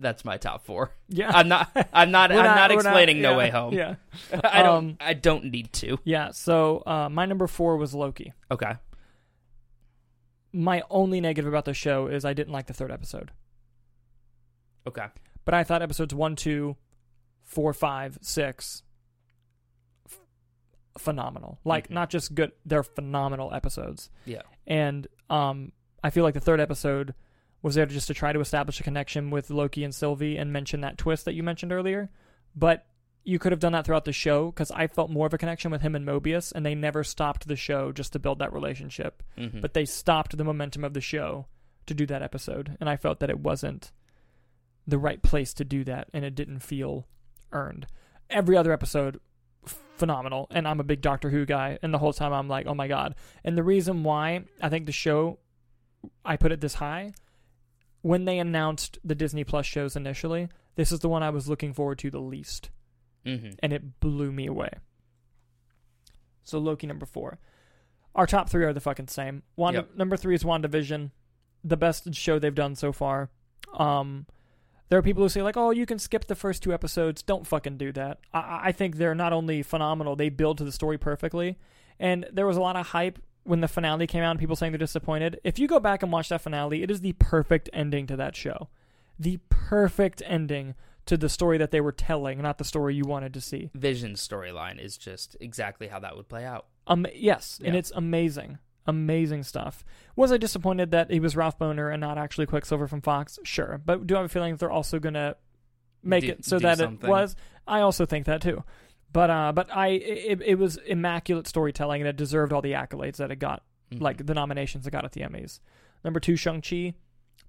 B: That's my top four.
A: Yeah.
B: I'm not. I'm not. I'm not,
A: we're
B: explaining No
A: yeah,
B: Way Home.
A: Yeah.
B: I don't.
A: Um,
B: I don't need to.
A: Yeah. So uh, my number four was Loki.
B: Okay.
A: My only negative about the show is I didn't like the third episode.
B: Okay.
A: But I thought episodes one, two, four, five, six, f- phenomenal. Like
B: Mhm.
A: not just good, they're phenomenal episodes.
B: Yeah.
A: And um, I feel like the third episode was there just to try to establish a connection with Loki and Sylvie and mention that twist that you mentioned earlier. But you could have done that throughout the show because I felt more of a connection with him and Mobius, and they never stopped the show just to build that relationship.
B: Mhm.
A: But they stopped the momentum of the show to do that episode, and I felt that it wasn't the right place to do that, and it didn't feel earned. Every other episode, phenomenal, and I'm a big Doctor Who guy, and the whole time I'm like, oh my god. And the reason why I think the show, I put it this high, when they announced the Disney Plus shows initially, this is the one I was looking forward to the least
B: Mhm.
A: and it blew me away. So Loki number four. Our top three are the fucking same. Wanda
B: Yep.
A: number three is WandaVision, the best show they've done so far. Um, There are people who say like, "Oh, you can skip the first two episodes." Don't fucking do that. I, I think they're not only phenomenal; they build to the story perfectly. And there was a lot of hype when the finale came out, and people saying they're disappointed. If you go back and watch that finale, it is the perfect ending to that show, the perfect ending to the story that they were telling, not the story you wanted to see.
B: Vision's storyline is just exactly how that would play out.
A: Um, yes, and it's amazing, amazing stuff. Was I disappointed that he was Ralph Bohner and not actually Quicksilver from Fox? Sure, but do I have a feeling that they're also gonna make
B: Do-
A: it so that
B: something.
A: it was? I also think that too. But uh, but I it, it was immaculate storytelling and it deserved all the accolades that it got,
B: Mhm.
A: like the nominations it got at the Emmys. Number two, Shang Chi,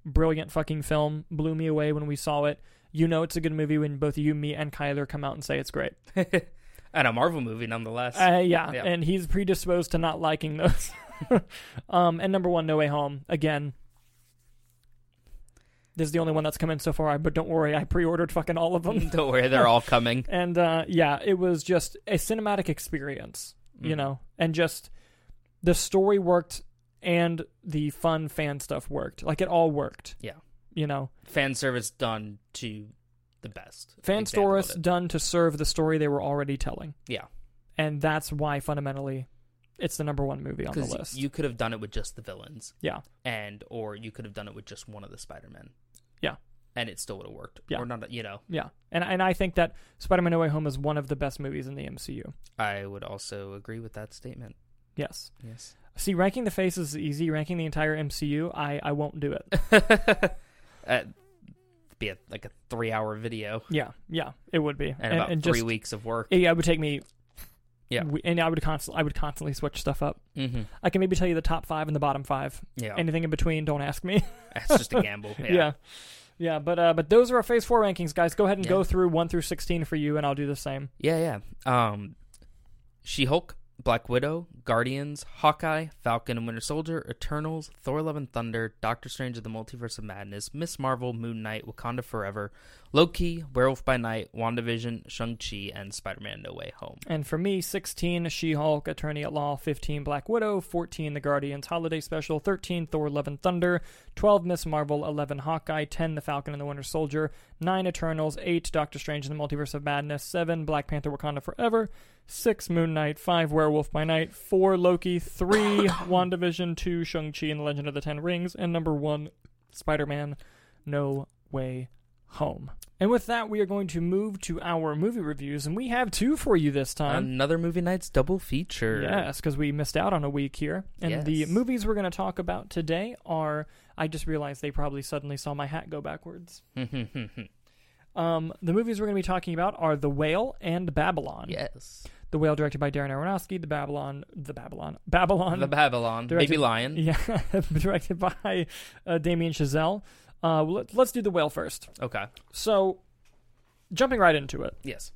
A: brilliant fucking film, blew me away when we saw it. You know it's a good movie when both you, me, and Kyler come out and say it's great.
B: and a Marvel movie nonetheless.
A: Uh, yeah,
B: Yeah.
A: and he's predisposed to not liking those. um, and number one, No Way Home. Again, this is the only one that's come in so far. But don't worry, I pre-ordered fucking all of them.
B: Don't worry, they're all coming.
A: and uh, yeah, it was just a cinematic experience, you
B: Mhm.
A: know, and just the story worked and the fun fan stuff worked. Like it all worked.
B: Yeah.
A: you know,
B: fan service done to the best.
A: fan stories done to serve the story they were already telling.
B: Yeah.
A: and that's why fundamentally, it's the number one movie on the list.
B: you could have done it with just the villains.
A: Yeah.
B: And or you could have done it with just one of the Spider Men.
A: Yeah.
B: And it still would have worked.
A: Yeah.
B: Or not you know.
A: Yeah, and and I think that Spider-Man: No Way Home is one of the best movies in the MCU.
B: I would also agree with that statement.
A: Yes.
B: Yes.
A: See, ranking the faces is easy. Ranking the entire MCU, I I won't do it.
B: uh, be a, like a three hour video
A: Yeah, yeah, it would be,
B: and, about three
A: just
B: weeks of work.
A: yeah, it would take me.
B: Yeah.
A: we- and I would constantly I would constantly switch stuff up.
B: mm-hmm.
A: I can maybe tell you the top five and the bottom five.
B: Yeah.
A: Anything in between, don't ask me.
B: It's just a gamble. Yeah.
A: yeah. yeah, But uh, but those are our Phase Four rankings, guys. Go ahead and
B: Yeah.
A: go through one through sixteen for you, and I'll do the same.
B: Yeah, yeah. Um, She Hulk, Black Widow, Guardians, Hawkeye, Falcon and Winter Soldier, Eternals, Thor: Love and Thunder, Doctor Strange: and the Multiverse of Madness, Miss Marvel, Moon Knight, Wakanda Forever, Loki, Werewolf by Night, WandaVision, Shang Chi, and Spider-Man: No Way Home.
A: And for me, 16 She Hulk, Attorney at Law, 15 Black Widow, 14 The Guardians Holiday Special, 13 Thor Love and Thunder, 12 Miss Marvel, 11 Hawkeye, 10 The Falcon and the Winter Soldier, 9 Eternals, 8 Doctor Strange and the Multiverse of Madness, 7 Black Panther Wakanda Forever, 6 Moon Knight, 5 Werewolf by Night, 4 Loki, 3 WandaVision, 2 Shang-Chi and the Legend of the Ten Rings, and number 1 Spider Man No Way Home. And with that, we are going to move to our movie reviews, and we have two for you this time.
B: Another movie nights double feature.
A: Yes, because we missed out on a week here. And the movies we're going to talk about today are. I just realized they probably suddenly saw my hat go backwards. Um, the movies we're going to be talking about are The Whale and Babylon.
B: yes.
A: The Whale, directed by Darren Aronofsky. The Babylon, the Babylon, Babylon,
B: The Babylon,
A: directed-
B: Baby Lion.
A: yeah, directed by uh, Damien Chazelle. Uh, let, let's do The Whale first.
B: Okay.
A: So, jumping right into it,
B: Yes.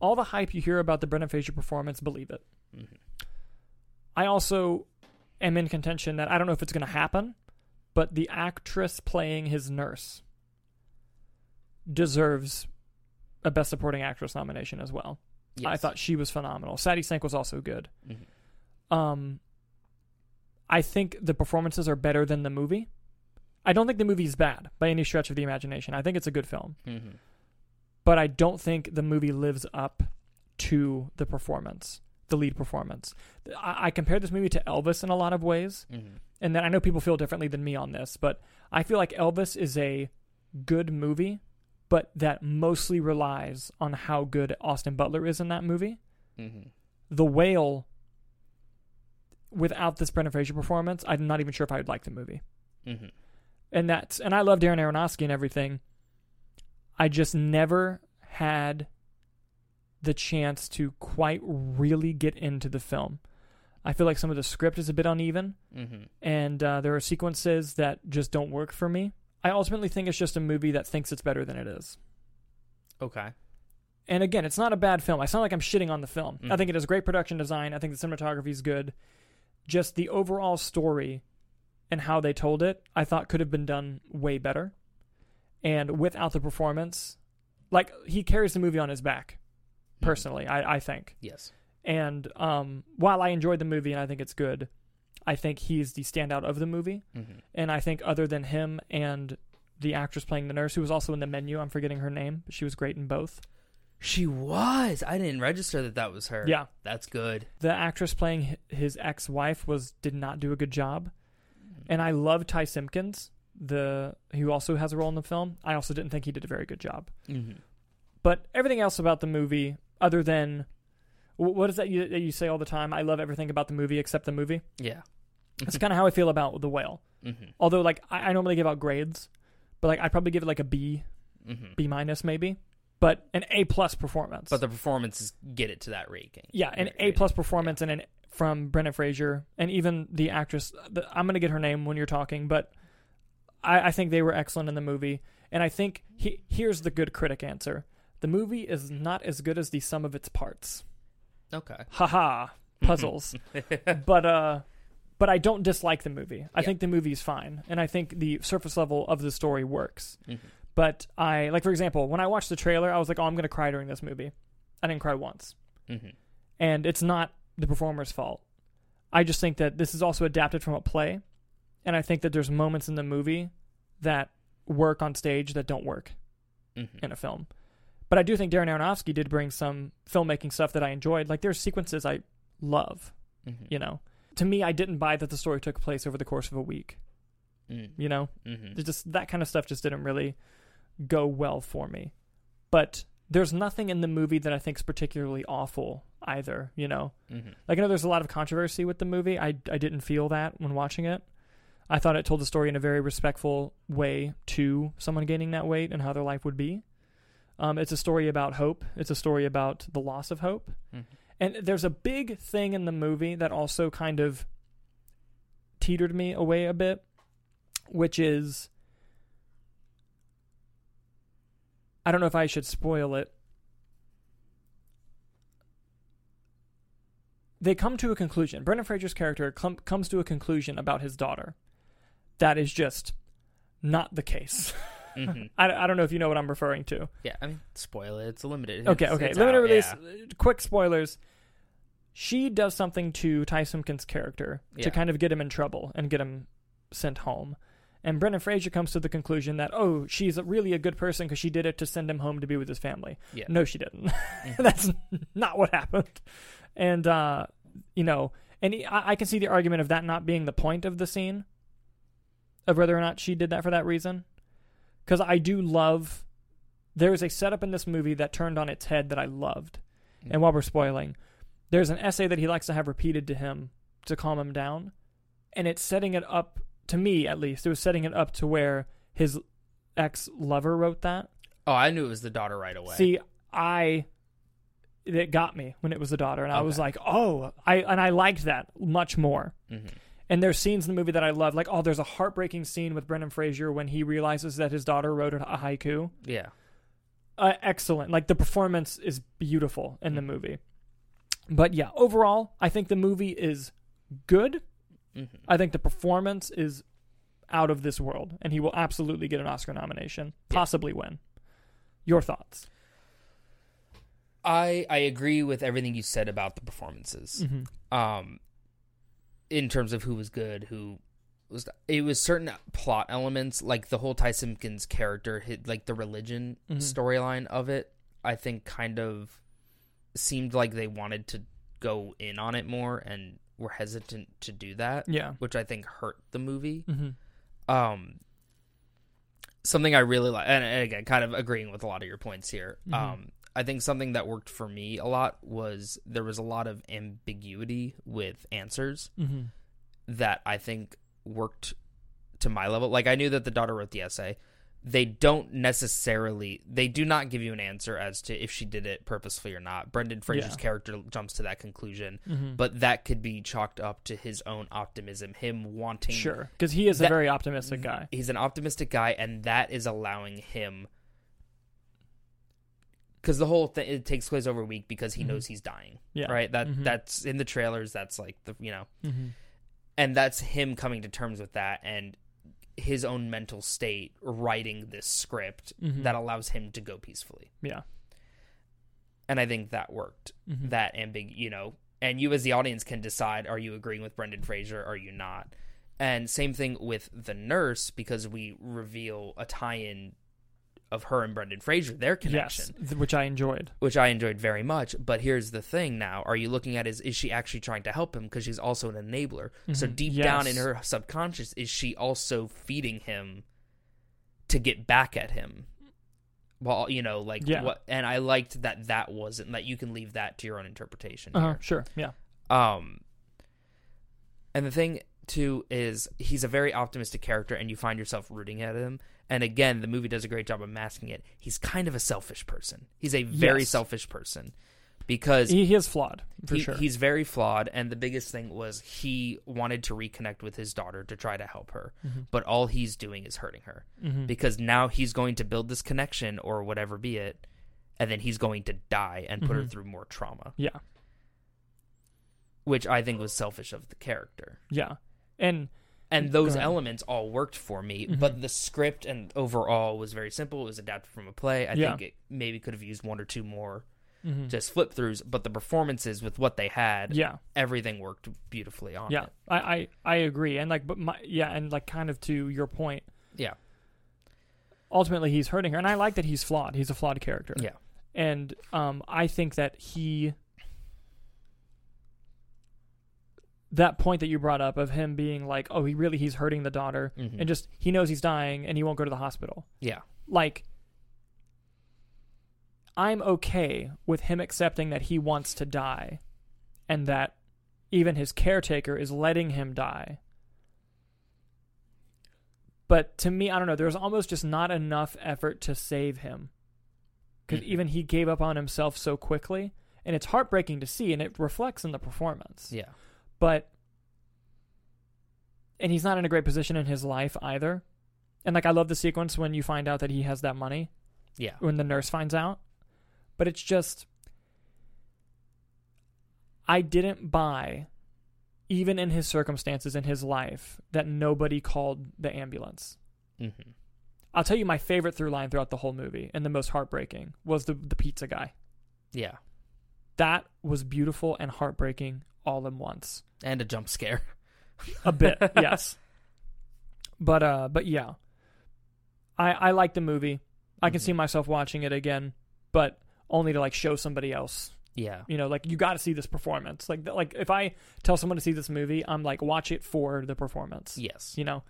A: all the hype you hear about the Brendan Fraser performance, believe it.
B: Mhm.
A: I also am in contention that I don't know if it's going to happen, but the actress playing his nurse deserves a Best Supporting Actress nomination as well. I thought she was phenomenal. Sadie Sink was also good.
B: Mhm.
A: Um, I think the performances are better than the movie. I don't think the movie is bad by any stretch of the imagination. I think it's a good film
B: Mhm.
A: but I don't think the movie lives up to the performance, the lead performance. I, I compare this movie to Elvis in a lot of ways,
B: Mhm.
A: and then I know people feel differently than me on this, but I feel like Elvis is a good movie, but that mostly relies on how good Austin Butler is in that movie.
B: Mhm.
A: The Whale, without this Brendan Fraser performance, I'm not even sure if I would like the movie
B: Mhm.
A: and that's and I love Darren Aronofsky and everything. I just never had the chance to quite really get into the film. I feel like some of the script is a bit uneven,
B: Mhm.
A: and uh, there are sequences that just don't work for me. I ultimately think it's just a movie that thinks it's better than it is.
B: Okay.
A: And again, it's not a bad film. I sound like I'm shitting on the film. I
B: Mhm.
A: think it has great production design. I think the cinematography is good. Just the overall story and how they told it, I thought could have been done way better. And without the performance, like he carries the movie on his back,
B: Mhm.
A: personally, I, I think.
B: Yes.
A: And um, while I enjoyed the movie and I think it's good, I think he's the standout of the movie.
B: Mhm.
A: And I think other than him and the actress playing the nurse who was also in the menu. I'm forgetting her name, but she was great in both.
B: She was. I didn't register that that was her.
A: Yeah.
B: That's good.
A: The actress playing his ex-wife was did not do a good job. And I love Ty Simpkins, the who also has a role in the film. I also didn't think he did a very good job.
B: Mm-hmm.
A: But everything else about the movie, other than what is that you, that you say all the time? I love everything about the movie except the movie.
B: Yeah.
A: That's kind of how I feel about the whale.
B: Mm-hmm.
A: Although, like, I, I normally give out grades, but like I'd probably give it like a B,
B: Mm-hmm.
A: B minus maybe, but an A plus performance.
B: But the performances get it to that rating.
A: yeah, an A plus performance and an from Brendan Fraser and even the actress. The, I'm gonna get her name when you're talking, but I, I think they were excellent in the movie. And I think he, here's the good critic answer: the movie is not as good as the sum of its parts.
B: Okay.
A: Haha, puzzles. but uh, but I don't dislike the movie. I
B: Yeah.
A: think the movie is fine, and I think the surface level of the story works.
B: Mhm.
A: But I like, for example, when I watched the trailer, I was like, "Oh, I'm gonna cry during this movie." I didn't cry once,
B: Mm-hmm.
A: and it's not the performer's fault. I just think that this is also adapted from a play, and I think that there's moments in the movie that work on stage that don't work
B: Mm-hmm.
A: in a film. But I do think Darren Aronofsky did bring some filmmaking stuff that I enjoyed. Like there's sequences I love.
B: Mm-hmm.
A: You know, to me, I didn't buy that the story took place over the course of a week.
B: Mm-hmm.
A: You know,
B: Mm-hmm.
A: Just that kind of stuff just didn't really go well for me. But there's nothing in the movie that I think is particularly awful either. You know,
B: Mm-hmm.
A: like I know there's a lot of controversy with the movie. I I didn't feel that when watching it. I thought it told the story in a very respectful way to someone gaining that weight and how their life would be. Um, it's a story about hope. It's a story about the loss of hope.
B: Mhm.
A: And there's a big thing in the movie that also kind of teetered me away a bit, which is I don't know if I should spoil it. They come to a conclusion. Brendan Fraser's character com- comes to a conclusion about his daughter. That is just not the case.
B: Mm-hmm.
A: I, I don't know if you know what I'm referring to.
B: Yeah, I mean, spoil it. It's a limited.
A: Okay,
B: it's-
A: okay. Limited
B: out,
A: release.
B: yeah.
A: Quick spoilers. She does something to Ty Simpkins' character
B: Yeah.
A: to kind of get him in trouble and get him sent home. And Brendan Fraser comes to the conclusion that, oh, she's a, really a good person because she did it to send him home to be with his family.
B: Yeah.
A: No, she didn't.
B: Mhm.
A: That's not what happened. And, uh, you know, and he, I, I can see the argument of that not being the point of the scene, of whether or not she did that for that reason. Because I do love. There is a setup in this movie that turned on its head that I loved. And while we're spoiling, there's an essay that he likes to have repeated to him to calm him down. And it's setting it up, to me at least, it was setting it up to where his ex lover wrote that.
B: Oh, I knew it was the daughter right away.
A: See, I it got me when it was the daughter, and I was like, oh, I and I liked that much more.
B: hmm
A: And there's scenes in the movie that I love, like oh, there's a heartbreaking scene with Brendan Fraser when he realizes that his daughter wrote a haiku.
B: Yeah.
A: Uh, excellent, like the performance is beautiful in the
B: Mhm.
A: movie. But yeah, overall, I think the movie is good.
B: hmm
A: I think the performance is out of this world, and he will absolutely get an Oscar nomination,
B: Yeah.
A: possibly win. Your thoughts?
B: I I agree with everything you said about the performances.
A: Mm-hmm.
B: Um, in terms of who was good, who was it was certain plot elements like the whole Ty Simpkins character, like the religion
A: Mhm.
B: storyline of it. I think kind of seemed like they wanted to go in on it more and were hesitant to do that,
A: Yeah.
B: which I think hurt the movie.
A: Mm-hmm.
B: um something i really like and, and again kind of agreeing with a lot of your points here
A: Mhm.
B: um i think something that worked for me a lot was there was a lot of ambiguity with answers
A: Mm-hmm.
B: that i think worked to my level like i knew that the daughter wrote the essay they don't necessarily they do not give you an answer as to if she did it purposefully or not brendan fraser's
A: Yeah.
B: character jumps to that conclusion
A: Mm-hmm.
B: but that could be chalked up to his own optimism him wanting
A: sure, because he is a very optimistic guy.
B: He's an optimistic guy, and that is allowing him. Because the whole thing it takes place over a week because he
A: Mhm.
B: knows he's dying,
A: Yeah.
B: right? That
A: Mhm.
B: that's in the trailers. That's like the you know,
A: Mm-hmm.
B: and that's him coming to terms with that and his own mental state writing this script
A: Mhm.
B: that allows him to go peacefully.
A: Yeah.
B: And I think that worked.
A: Mhm.
B: That ambig, you know, and you as the audience can decide: are you agreeing with Brendan Fraser? Are you not? And same thing with the nurse because we reveal a tie-in of her and Brendan Fraser, their connection,
A: Yes, which I enjoyed.
B: which I enjoyed very much. But here's the thing: now, are you looking at is is she actually trying to help him because she's also an enabler? So
A: Mhm.
B: deep down in her subconscious, is she also feeding him to get back at him? Well, you know, like
A: Yeah.
B: what? And I liked that that wasn't that you can leave that to your own interpretation.
A: Uh huh. Sure. Yeah.
B: Um, and the thing too is he's a very optimistic character, and you find yourself rooting at him. And again, the movie does a great job of masking it. He's kind of a selfish person. He's a very
A: Yes.
B: selfish person because
A: He, he is flawed for
B: he-
A: sure.
B: he's very flawed. And the biggest thing was he wanted to reconnect with his daughter to try to help her,
A: Mm-hmm.
B: but all he's doing is hurting her
A: Mhm.
B: because now he's going to build this connection or whatever be it, and then he's going to die and put her
A: Mhm.
B: through more trauma,
A: Yeah.
B: which I think was selfish of the character.
A: Yeah. And
B: and those
A: ahead.
B: elements all worked for me
A: Mhm.
B: but the script and overall was very simple it was adapted from a play i
A: Yeah.
B: think it maybe could have used one or two more
A: mhm.
B: just flip throughs but the performances with what they had
A: yeah.
B: everything worked beautifully on
A: Yeah.
B: it
A: I, I I agree. And like, but my yeah, and like, kind of to your point.
B: yeah
A: Ultimately, he's hurting her, and I like that he's flawed. He's a flawed character.
B: yeah
A: and um, I think that he that point that you brought up of him being like, oh, he really he's hurting the daughter,
B: Mhm.
A: and just he knows he's dying, and he won't go to the hospital.
B: yeah
A: Like, I'm okay with him accepting that he wants to die, and that even his caretaker is letting him die. But to me, I don't know. There's almost just not enough effort to save him because
B: Mhm.
A: even he gave up on himself so quickly, and it's heartbreaking to see, and it reflects in the performance.
B: yeah
A: But and he's not in a great position in his life either. And like I love the sequence when you find out that he has that money
B: yeah
A: when the nurse finds out. But it's just I didn't buy even in his circumstances in his life that nobody called the ambulance.
B: hmm
A: I'll tell you my favorite through line throughout the whole movie and the most heartbreaking was the the pizza guy.
B: yeah
A: That was beautiful and heartbreaking all in once.
B: and a jump scare
A: A bit, yes. But uh but yeah. I I like the movie. I can
B: Mhm.
A: see myself watching it again, but only to like show somebody else.
B: yeah
A: You know, like you got to see this performance. Like like if I tell someone to see this movie, I'm like watch it for the performance.
B: yes
A: You know.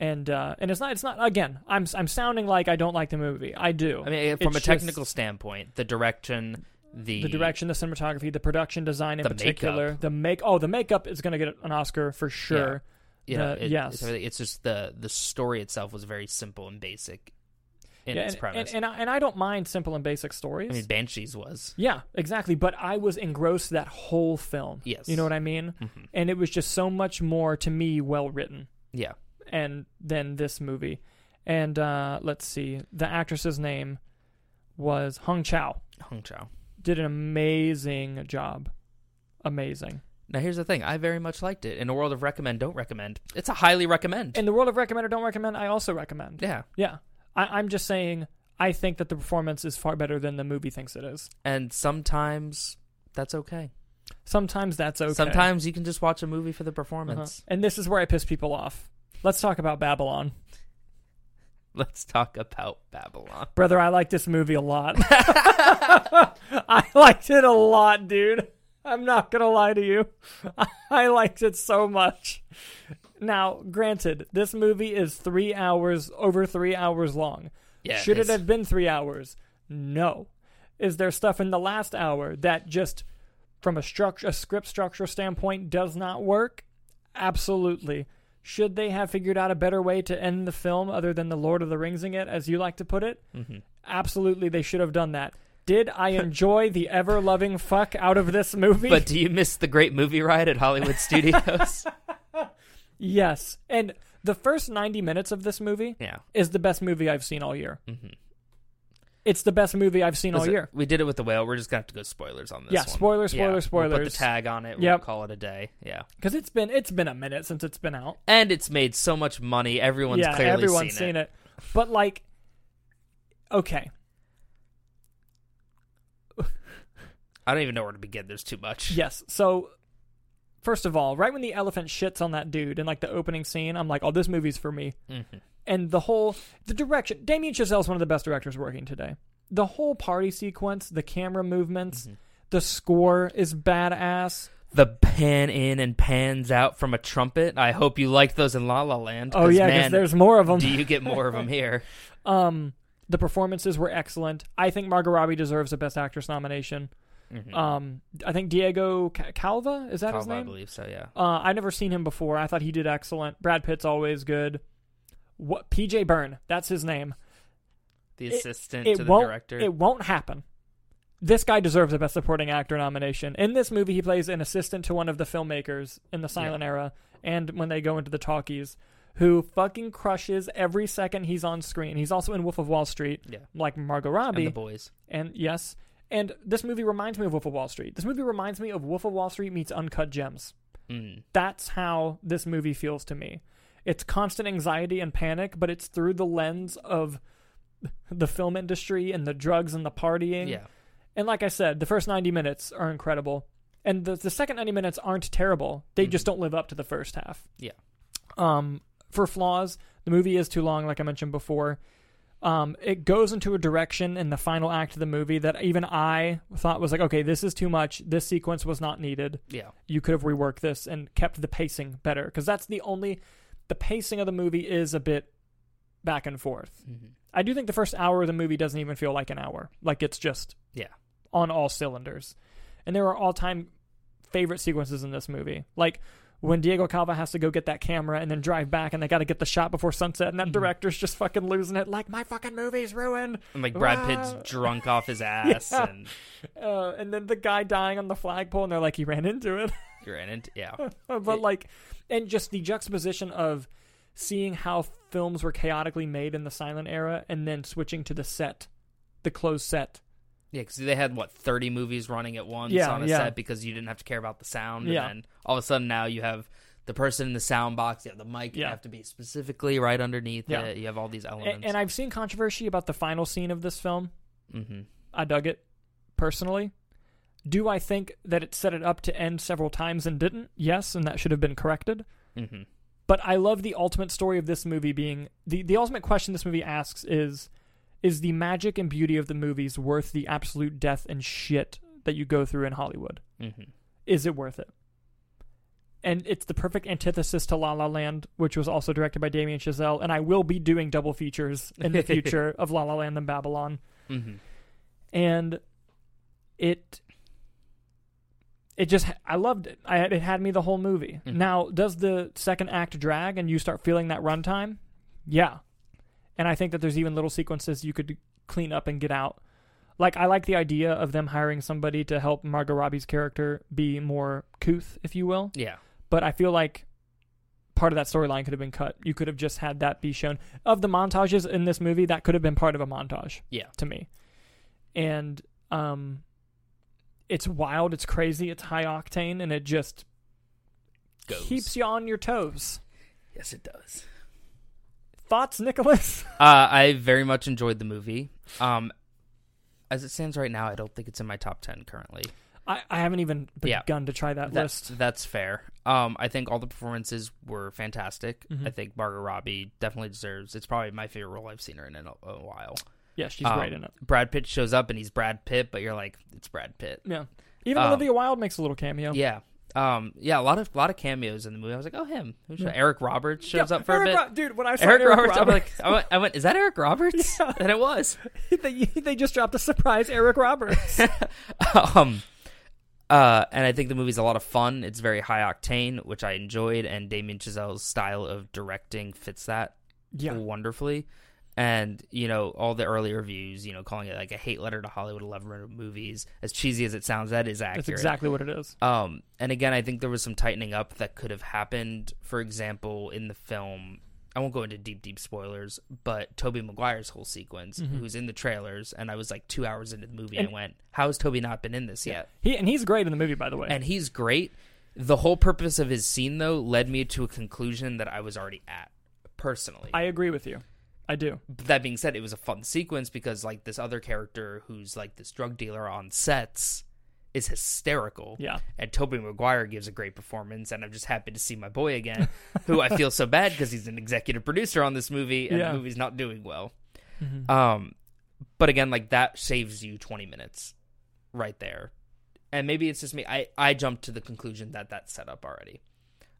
A: And uh and it's not it's not again, I'm I'm sounding like I don't like the movie. I do.
B: i mean from a technical
A: just-
B: standpoint the direction the
A: the direction, the cinematography, the production design in
B: The
A: particular,
B: makeup.
A: the make oh the makeup is going to get an Oscar for sure.
B: you know,
A: the-
B: it-
A: yes.
B: it's, it's just the the story itself was very simple and basic in
A: Yeah,
B: its
A: and,
B: premise.
A: and, and, I, and I don't mind simple and basic stories.
B: I mean, Banshees was
A: yeah, exactly. But I was engrossed that whole film.
B: Yes.
A: You know what I mean?
B: Mhm.
A: And it was just so much more to me well written
B: yeah,
A: and than this movie. And uh, let's see, the actress's name was Hung Chow.
B: Hong Chau.
A: Did an amazing job. Amazing.
B: Now here's the thing: I very much liked it. In a world of recommend, don't recommend. It's a highly recommend.
A: In the world of recommend or don't recommend, I also recommend.
B: yeah,
A: Yeah. I, I'm just saying, I think that the performance is far better than the movie thinks it is.
B: and sometimes that's okay.
A: Sometimes that's okay.
B: Sometimes you can just watch a movie for the
A: Uh-huh.
B: performance.
A: And this is where I piss people off. Let's talk about Babylon.
B: Let's talk about Babylon.
A: Brother, I like this movie a lot. I liked it a lot, dude. I'm not going to lie to you. I liked it so much. Now, granted, this movie is three hours, over three hours long.
B: Yeah,
A: Should it have been three hours? No. Is there stuff in the last hour that just, from a structure, a script structure standpoint, does not work? Absolutely. Should they have figured out a better way to end the film other than the Lord of the Ringsing it, as you like to put it?
B: Mhm.
A: Absolutely, they should have done that. Did I enjoy the ever loving fuck out of this movie?
B: But do you miss the great movie ride at Hollywood Studios?
A: yes. And the first 90 minutes of this movie
B: yeah.
A: is the best movie I've seen all year.
B: hmm
A: It's the best movie I've seen all
B: Listen,
A: year.
B: We did it with the whale. We're just gonna have to go spoilers on this.
A: Yeah,
B: one.
A: spoilers,
B: Yeah,
A: spoilers,
B: We'll put the tag on it. We'll
A: Yep.
B: call it a day. Yeah.
A: Because it's been it's been a minute since it's been out.
B: And it's made so much money. Everyone's
A: yeah,
B: clearly
A: everyone's
B: seen,
A: seen it. But like, okay,
B: I don't even know where to begin. There's too much.
A: yes. So first of all, right when the elephant shits on that dude in like the opening scene, I'm like, oh, this movie's for me.
B: Mhm.
A: And the whole the direction, Damien Chazelle is one of the best directors working today. The whole party sequence, the camera movements,
B: Mhm.
A: the score is badass.
B: The pan in and pans out from a trumpet. I hope you like those in La La Land.
A: Oh yeah, because
B: man,
A: there's more of them.
B: do you get more of them here?
A: Um, the performances were excellent. I think Margot Robbie deserves a Best Actress nomination.
B: Mhm.
A: Um, I think Diego Calva is that his
B: Calva, I believe so. Yeah.
A: Uh, I've never seen him before. I thought he did excellent. Brad Pitt's always good. What PJ Byrne? That's his name.
B: The assistant
A: It
B: to the director.
A: It won't happen. This guy deserves a Best Supporting Actor nomination. In this movie, he plays an assistant to one of the filmmakers in the silent era, and when they go into the talkies, who fucking crushes every second he's on screen. He's also in Wolf of Wall Street,
B: yeah.
A: like Margot
B: And
A: Robbie.
B: the boys.
A: And yes, and this movie reminds me of Wolf of Wall Street. This movie reminds me of Wolf of Wall Street meets Uncut Gems.
B: Mm.
A: That's how this movie feels to me. It's constant anxiety and panic, but it's through the lens of the film industry and the drugs and the partying.
B: Yeah.
A: And like I said, the first 90 minutes are incredible. And the, the second 90 minutes aren't terrible. They just don't live up to the first half.
B: Yeah.
A: Um, for flaws, the movie is too long, like I mentioned before. Um, it goes into a direction in the final act of the movie that even I thought was like, okay, this is too much. This sequence was not needed.
B: Yeah.
A: You could have reworked this and kept the pacing better because that's the only. The pacing of the movie is a bit back and forth.
B: Mhm.
A: I do think the first hour of the movie doesn't even feel like an hour. Like it's just
B: Yeah.
A: on all cylinders. And there are all time favorite sequences in this movie. Like when Diego Calva has to go get that camera and then drive back and they got to get the shot before sunset and that
B: Mhm.
A: director's just fucking losing it like my fucking movie's ruined.
B: And like Brad
A: Ah.
B: Pitt's drunk off his ass,
A: Yeah.
B: and
A: Uh, and then the guy dying on the flagpole and they're like he ran into it.
B: you're in it. Yeah.
A: but like and just the juxtaposition of seeing how films were chaotically made in the silent era and then switching to the set, the closed set.
B: Yeah, because they had what thirty movies running at once
A: Yeah,
B: on a
A: yeah.
B: set because you didn't have to care about the sound.
A: Yeah.
B: And then all of a sudden now you have the person in the sound box, you have the mic, you
A: Yeah.
B: have to be specifically right underneath
A: Yeah.
B: it. You have all these
A: A-
B: elements.
A: and I've seen controversy about the final scene of this film.
B: hmm
A: I dug it personally. Do I think that it set it up to end several times and didn't? Yes, and that should have been corrected.
B: hmm
A: But I love the ultimate story of this movie being the the ultimate question this movie asks is is the magic and beauty of the movies worth the absolute death and shit that you go through in Hollywood?
B: hmm
A: Is it worth it? And it's the perfect antithesis to La La Land, which was also directed by Damien Chazelle, and I will be doing double features in the future of La La Land and Babylon.
B: hmm
A: and it it just I loved it. I it had me the whole movie.
B: Mhm.
A: Now, does the second act drag and you start feeling that runtime? Yeah. And I think that there's even little sequences you could clean up and get out. Like I like the idea of them hiring somebody to help Margot Robbie's character be more couth, if you will.
B: Yeah.
A: But I feel like part of that storyline could have been cut. You could have just had that be shown. Of the montages in this movie, that could have been part of a montage
B: Yeah.
A: to me. And um it's wild, it's crazy, it's high octane and it just
B: Goes.
A: keeps you on your toes.
B: Yes, it does.
A: Thoughts, Nicholas?
B: Uh, I very much enjoyed the movie. Um, as it stands right now, I don't think it's in my top ten currently.
A: I, I haven't even
B: Yeah.
A: begun to try that
B: That's
A: list.
B: that's fair. Um, I think all the performances were fantastic.
A: Mhm.
B: I think Margot Robbie definitely deserves. It's probably my favorite role I've seen her in in a, a while.
A: Yeah, she's
B: Um,
A: great in it.
B: Brad Pitt shows up and he's Brad Pitt, but you're like, it's Brad Pitt.
A: Yeah. Even
B: um,
A: Olivia Wilde makes a little cameo.
B: Yeah. Um, yeah, a lot of lot of cameos in the movie. I was like, oh, him. Who's
A: Yeah.
B: Eric Roberts shows
A: Yeah,
B: up for
A: Eric
B: a bit.
A: Ro- dude, when I saw
B: Eric,
A: Eric,
B: Roberts, I'm like, I went, I went, is that Eric Roberts?
A: Yeah.
B: And it was.
A: they, they just dropped a surprise Eric Roberts.
B: um, uh, and I think the movie's a lot of fun. It's very high octane, which I enjoyed, and Damien Chazelle's style of directing fits that
A: yeah.
B: wonderfully. And you know, all the early reviews, you know, calling it like a hate letter to Hollywood 11 minute movies, as cheesy as it sounds, that is accurate.
A: That's exactly what it is.
B: Um, and again, I think there was some tightening up that could have happened. For example, in the film, I won't go into deep, deep spoilers, but Tobey Maguire's whole sequence,
A: Mhm.
B: who's in the trailers, and I was like two hours into the movie
A: And-
B: and, went, "How has Tobey not been in this yet?"
A: He and he's great in the movie, by the way.
B: And he's great. The whole purpose of his scene, though, led me to a conclusion that I was already at personally.
A: I agree with you. I do.
B: But that being said, it was a fun sequence because like this other character who's like this drug dealer on sets is hysterical.
A: Yeah.
B: And Tobey Maguire gives a great performance, and I'm just happy to see my boy again, who I feel so bad because he's an executive producer on this movie, and
A: Yeah.
B: the movie's not doing well.
A: Mhm.
B: Um, but again, like that saves you 20 minutes right there. And maybe it's just me. I, I jumped to the conclusion that that's set up already.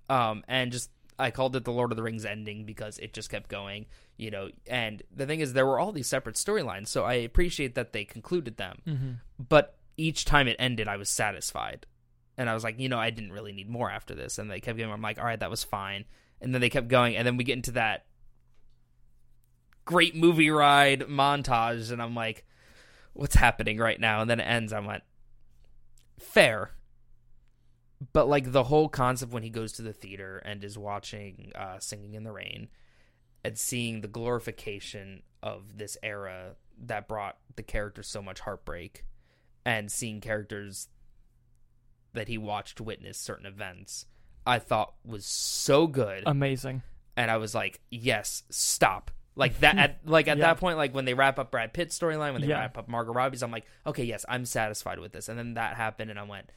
B: Um, and just I called it the Lord of the Rings ending because it just kept going, you know. And the thing is, there were all these separate storylines, so I appreciate that they concluded them.
A: Mhm.
B: But each time it ended, I was satisfied, and I was like, you know, I didn't really need more after this. And they kept going. I'm like, all right, that was fine. And then they kept going, and then we get into that great movie ride montage, and I'm like, what's happening right now? And then it ends. I went, fair. But like the whole concept when he goes to the theater and is watching uh, Singing in the Rain and seeing the glorification of this era that brought the characters so much heartbreak and seeing characters that he watched witness certain events, I thought was so good
A: Amazing.
B: and I was like, "Yes, stop!" Like that. At like at
A: Yeah.
B: that point, like when they wrap up Brad Pitt's storyline, when they
A: Yeah.
B: wrap up Margot Robbie's, I'm like, "Okay, yes, I'm satisfied with this." And then that happened, and I went,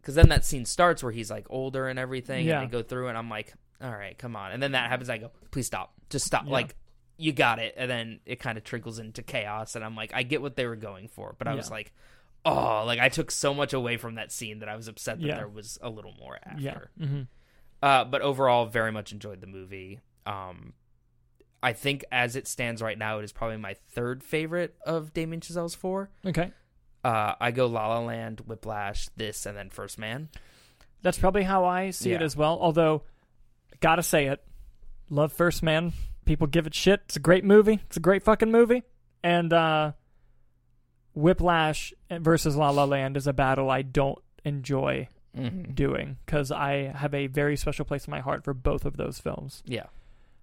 B: because then that scene starts where he's like older and everything,
A: Yeah.
B: and they go through, and I'm like, "All right, come on." And then that happens, I go, "Please stop, just stop!"
A: Yeah.
B: Like you got it, and then it kind of trickles into chaos, and I'm like, I get what they were going for, but I was like. Oh, like I took so much away from that scene that I was upset that
A: Yeah.
B: there was a little more after.
A: Yeah. hmm
B: Uh, but overall, very much enjoyed the movie. Um, I think as it stands right now, it is probably my third favorite of Damien Chazelle's four.
A: Okay.
B: Uh, I go La La Land, Whiplash, this, and then First Man.
A: That's probably how I see it as well. Although, gotta say it, love First Man. People give it shit. It's a great movie. It's a great fucking movie. And uh, Whiplash versus La La Land is a battle I don't enjoy
B: Mm-hmm.
A: doing because I have a very special place in my heart for both of those films.
B: Yeah,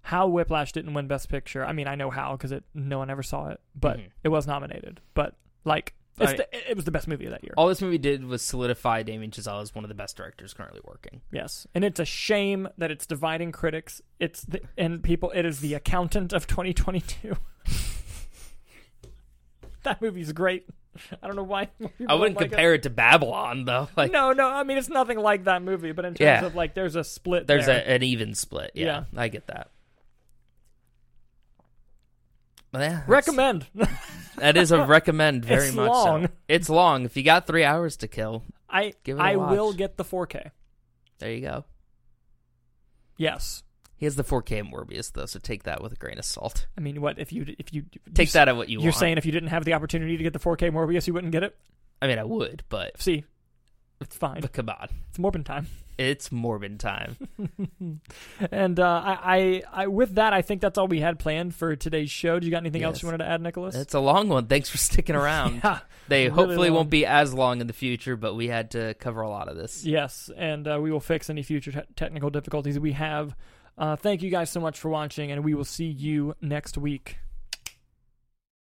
A: How Whiplash didn't win Best Picture, I mean, I know how because it no one ever saw it, but
B: Mhm.
A: it was nominated. But like, it's
B: I-
A: the, it was the best movie of that year.
B: all this movie did was solidify Damien Chazelle as one of the best directors currently working.
A: Yes, and it's a shame that it's dividing critics. It's the, and people. It is the accountant of 2022. that movie's great. I don't know why.
B: I wouldn't
A: like
B: compare it. to Babylon though. Like,
A: no, no. I mean, it's nothing like that movie. But in terms
B: Yeah.
A: of like, there's a split.
B: there's
A: there.
B: a, an even split. Yeah, I get that. Yeah,
A: recommend.
B: That is a recommend very
A: It's
B: much.
A: long.
B: So. It's long. If you got three hours to kill,
A: I
B: Give it a
A: I
B: watch.
A: will get the 4K.
B: there you go.
A: Yes.
B: He has the 4K Morbius though, so take that with a grain of salt.
A: I mean, what if you if you
B: Take
A: you,
B: that at what you
A: You're
B: want.
A: saying if you didn't have the opportunity to get the 4K Morbius, you wouldn't get it.
B: I mean, I would, but
A: See, it's fine.
B: but come on,
A: It's Morbin time.
B: it's Morbid time.
A: And uh, I, I, I, with that, I think that's all we had planned for today's show. Do you got anything else you wanted to add, Nicholas?
B: It's a long one. Thanks for sticking around.
A: yeah.
B: They
A: really
B: hopefully
A: long.
B: won't be as long in the future, but we had to cover a lot of this.
A: Yes, and uh, we will fix any future te- technical difficulties we have. Uh, thank you guys so much for watching, and we will see you next week.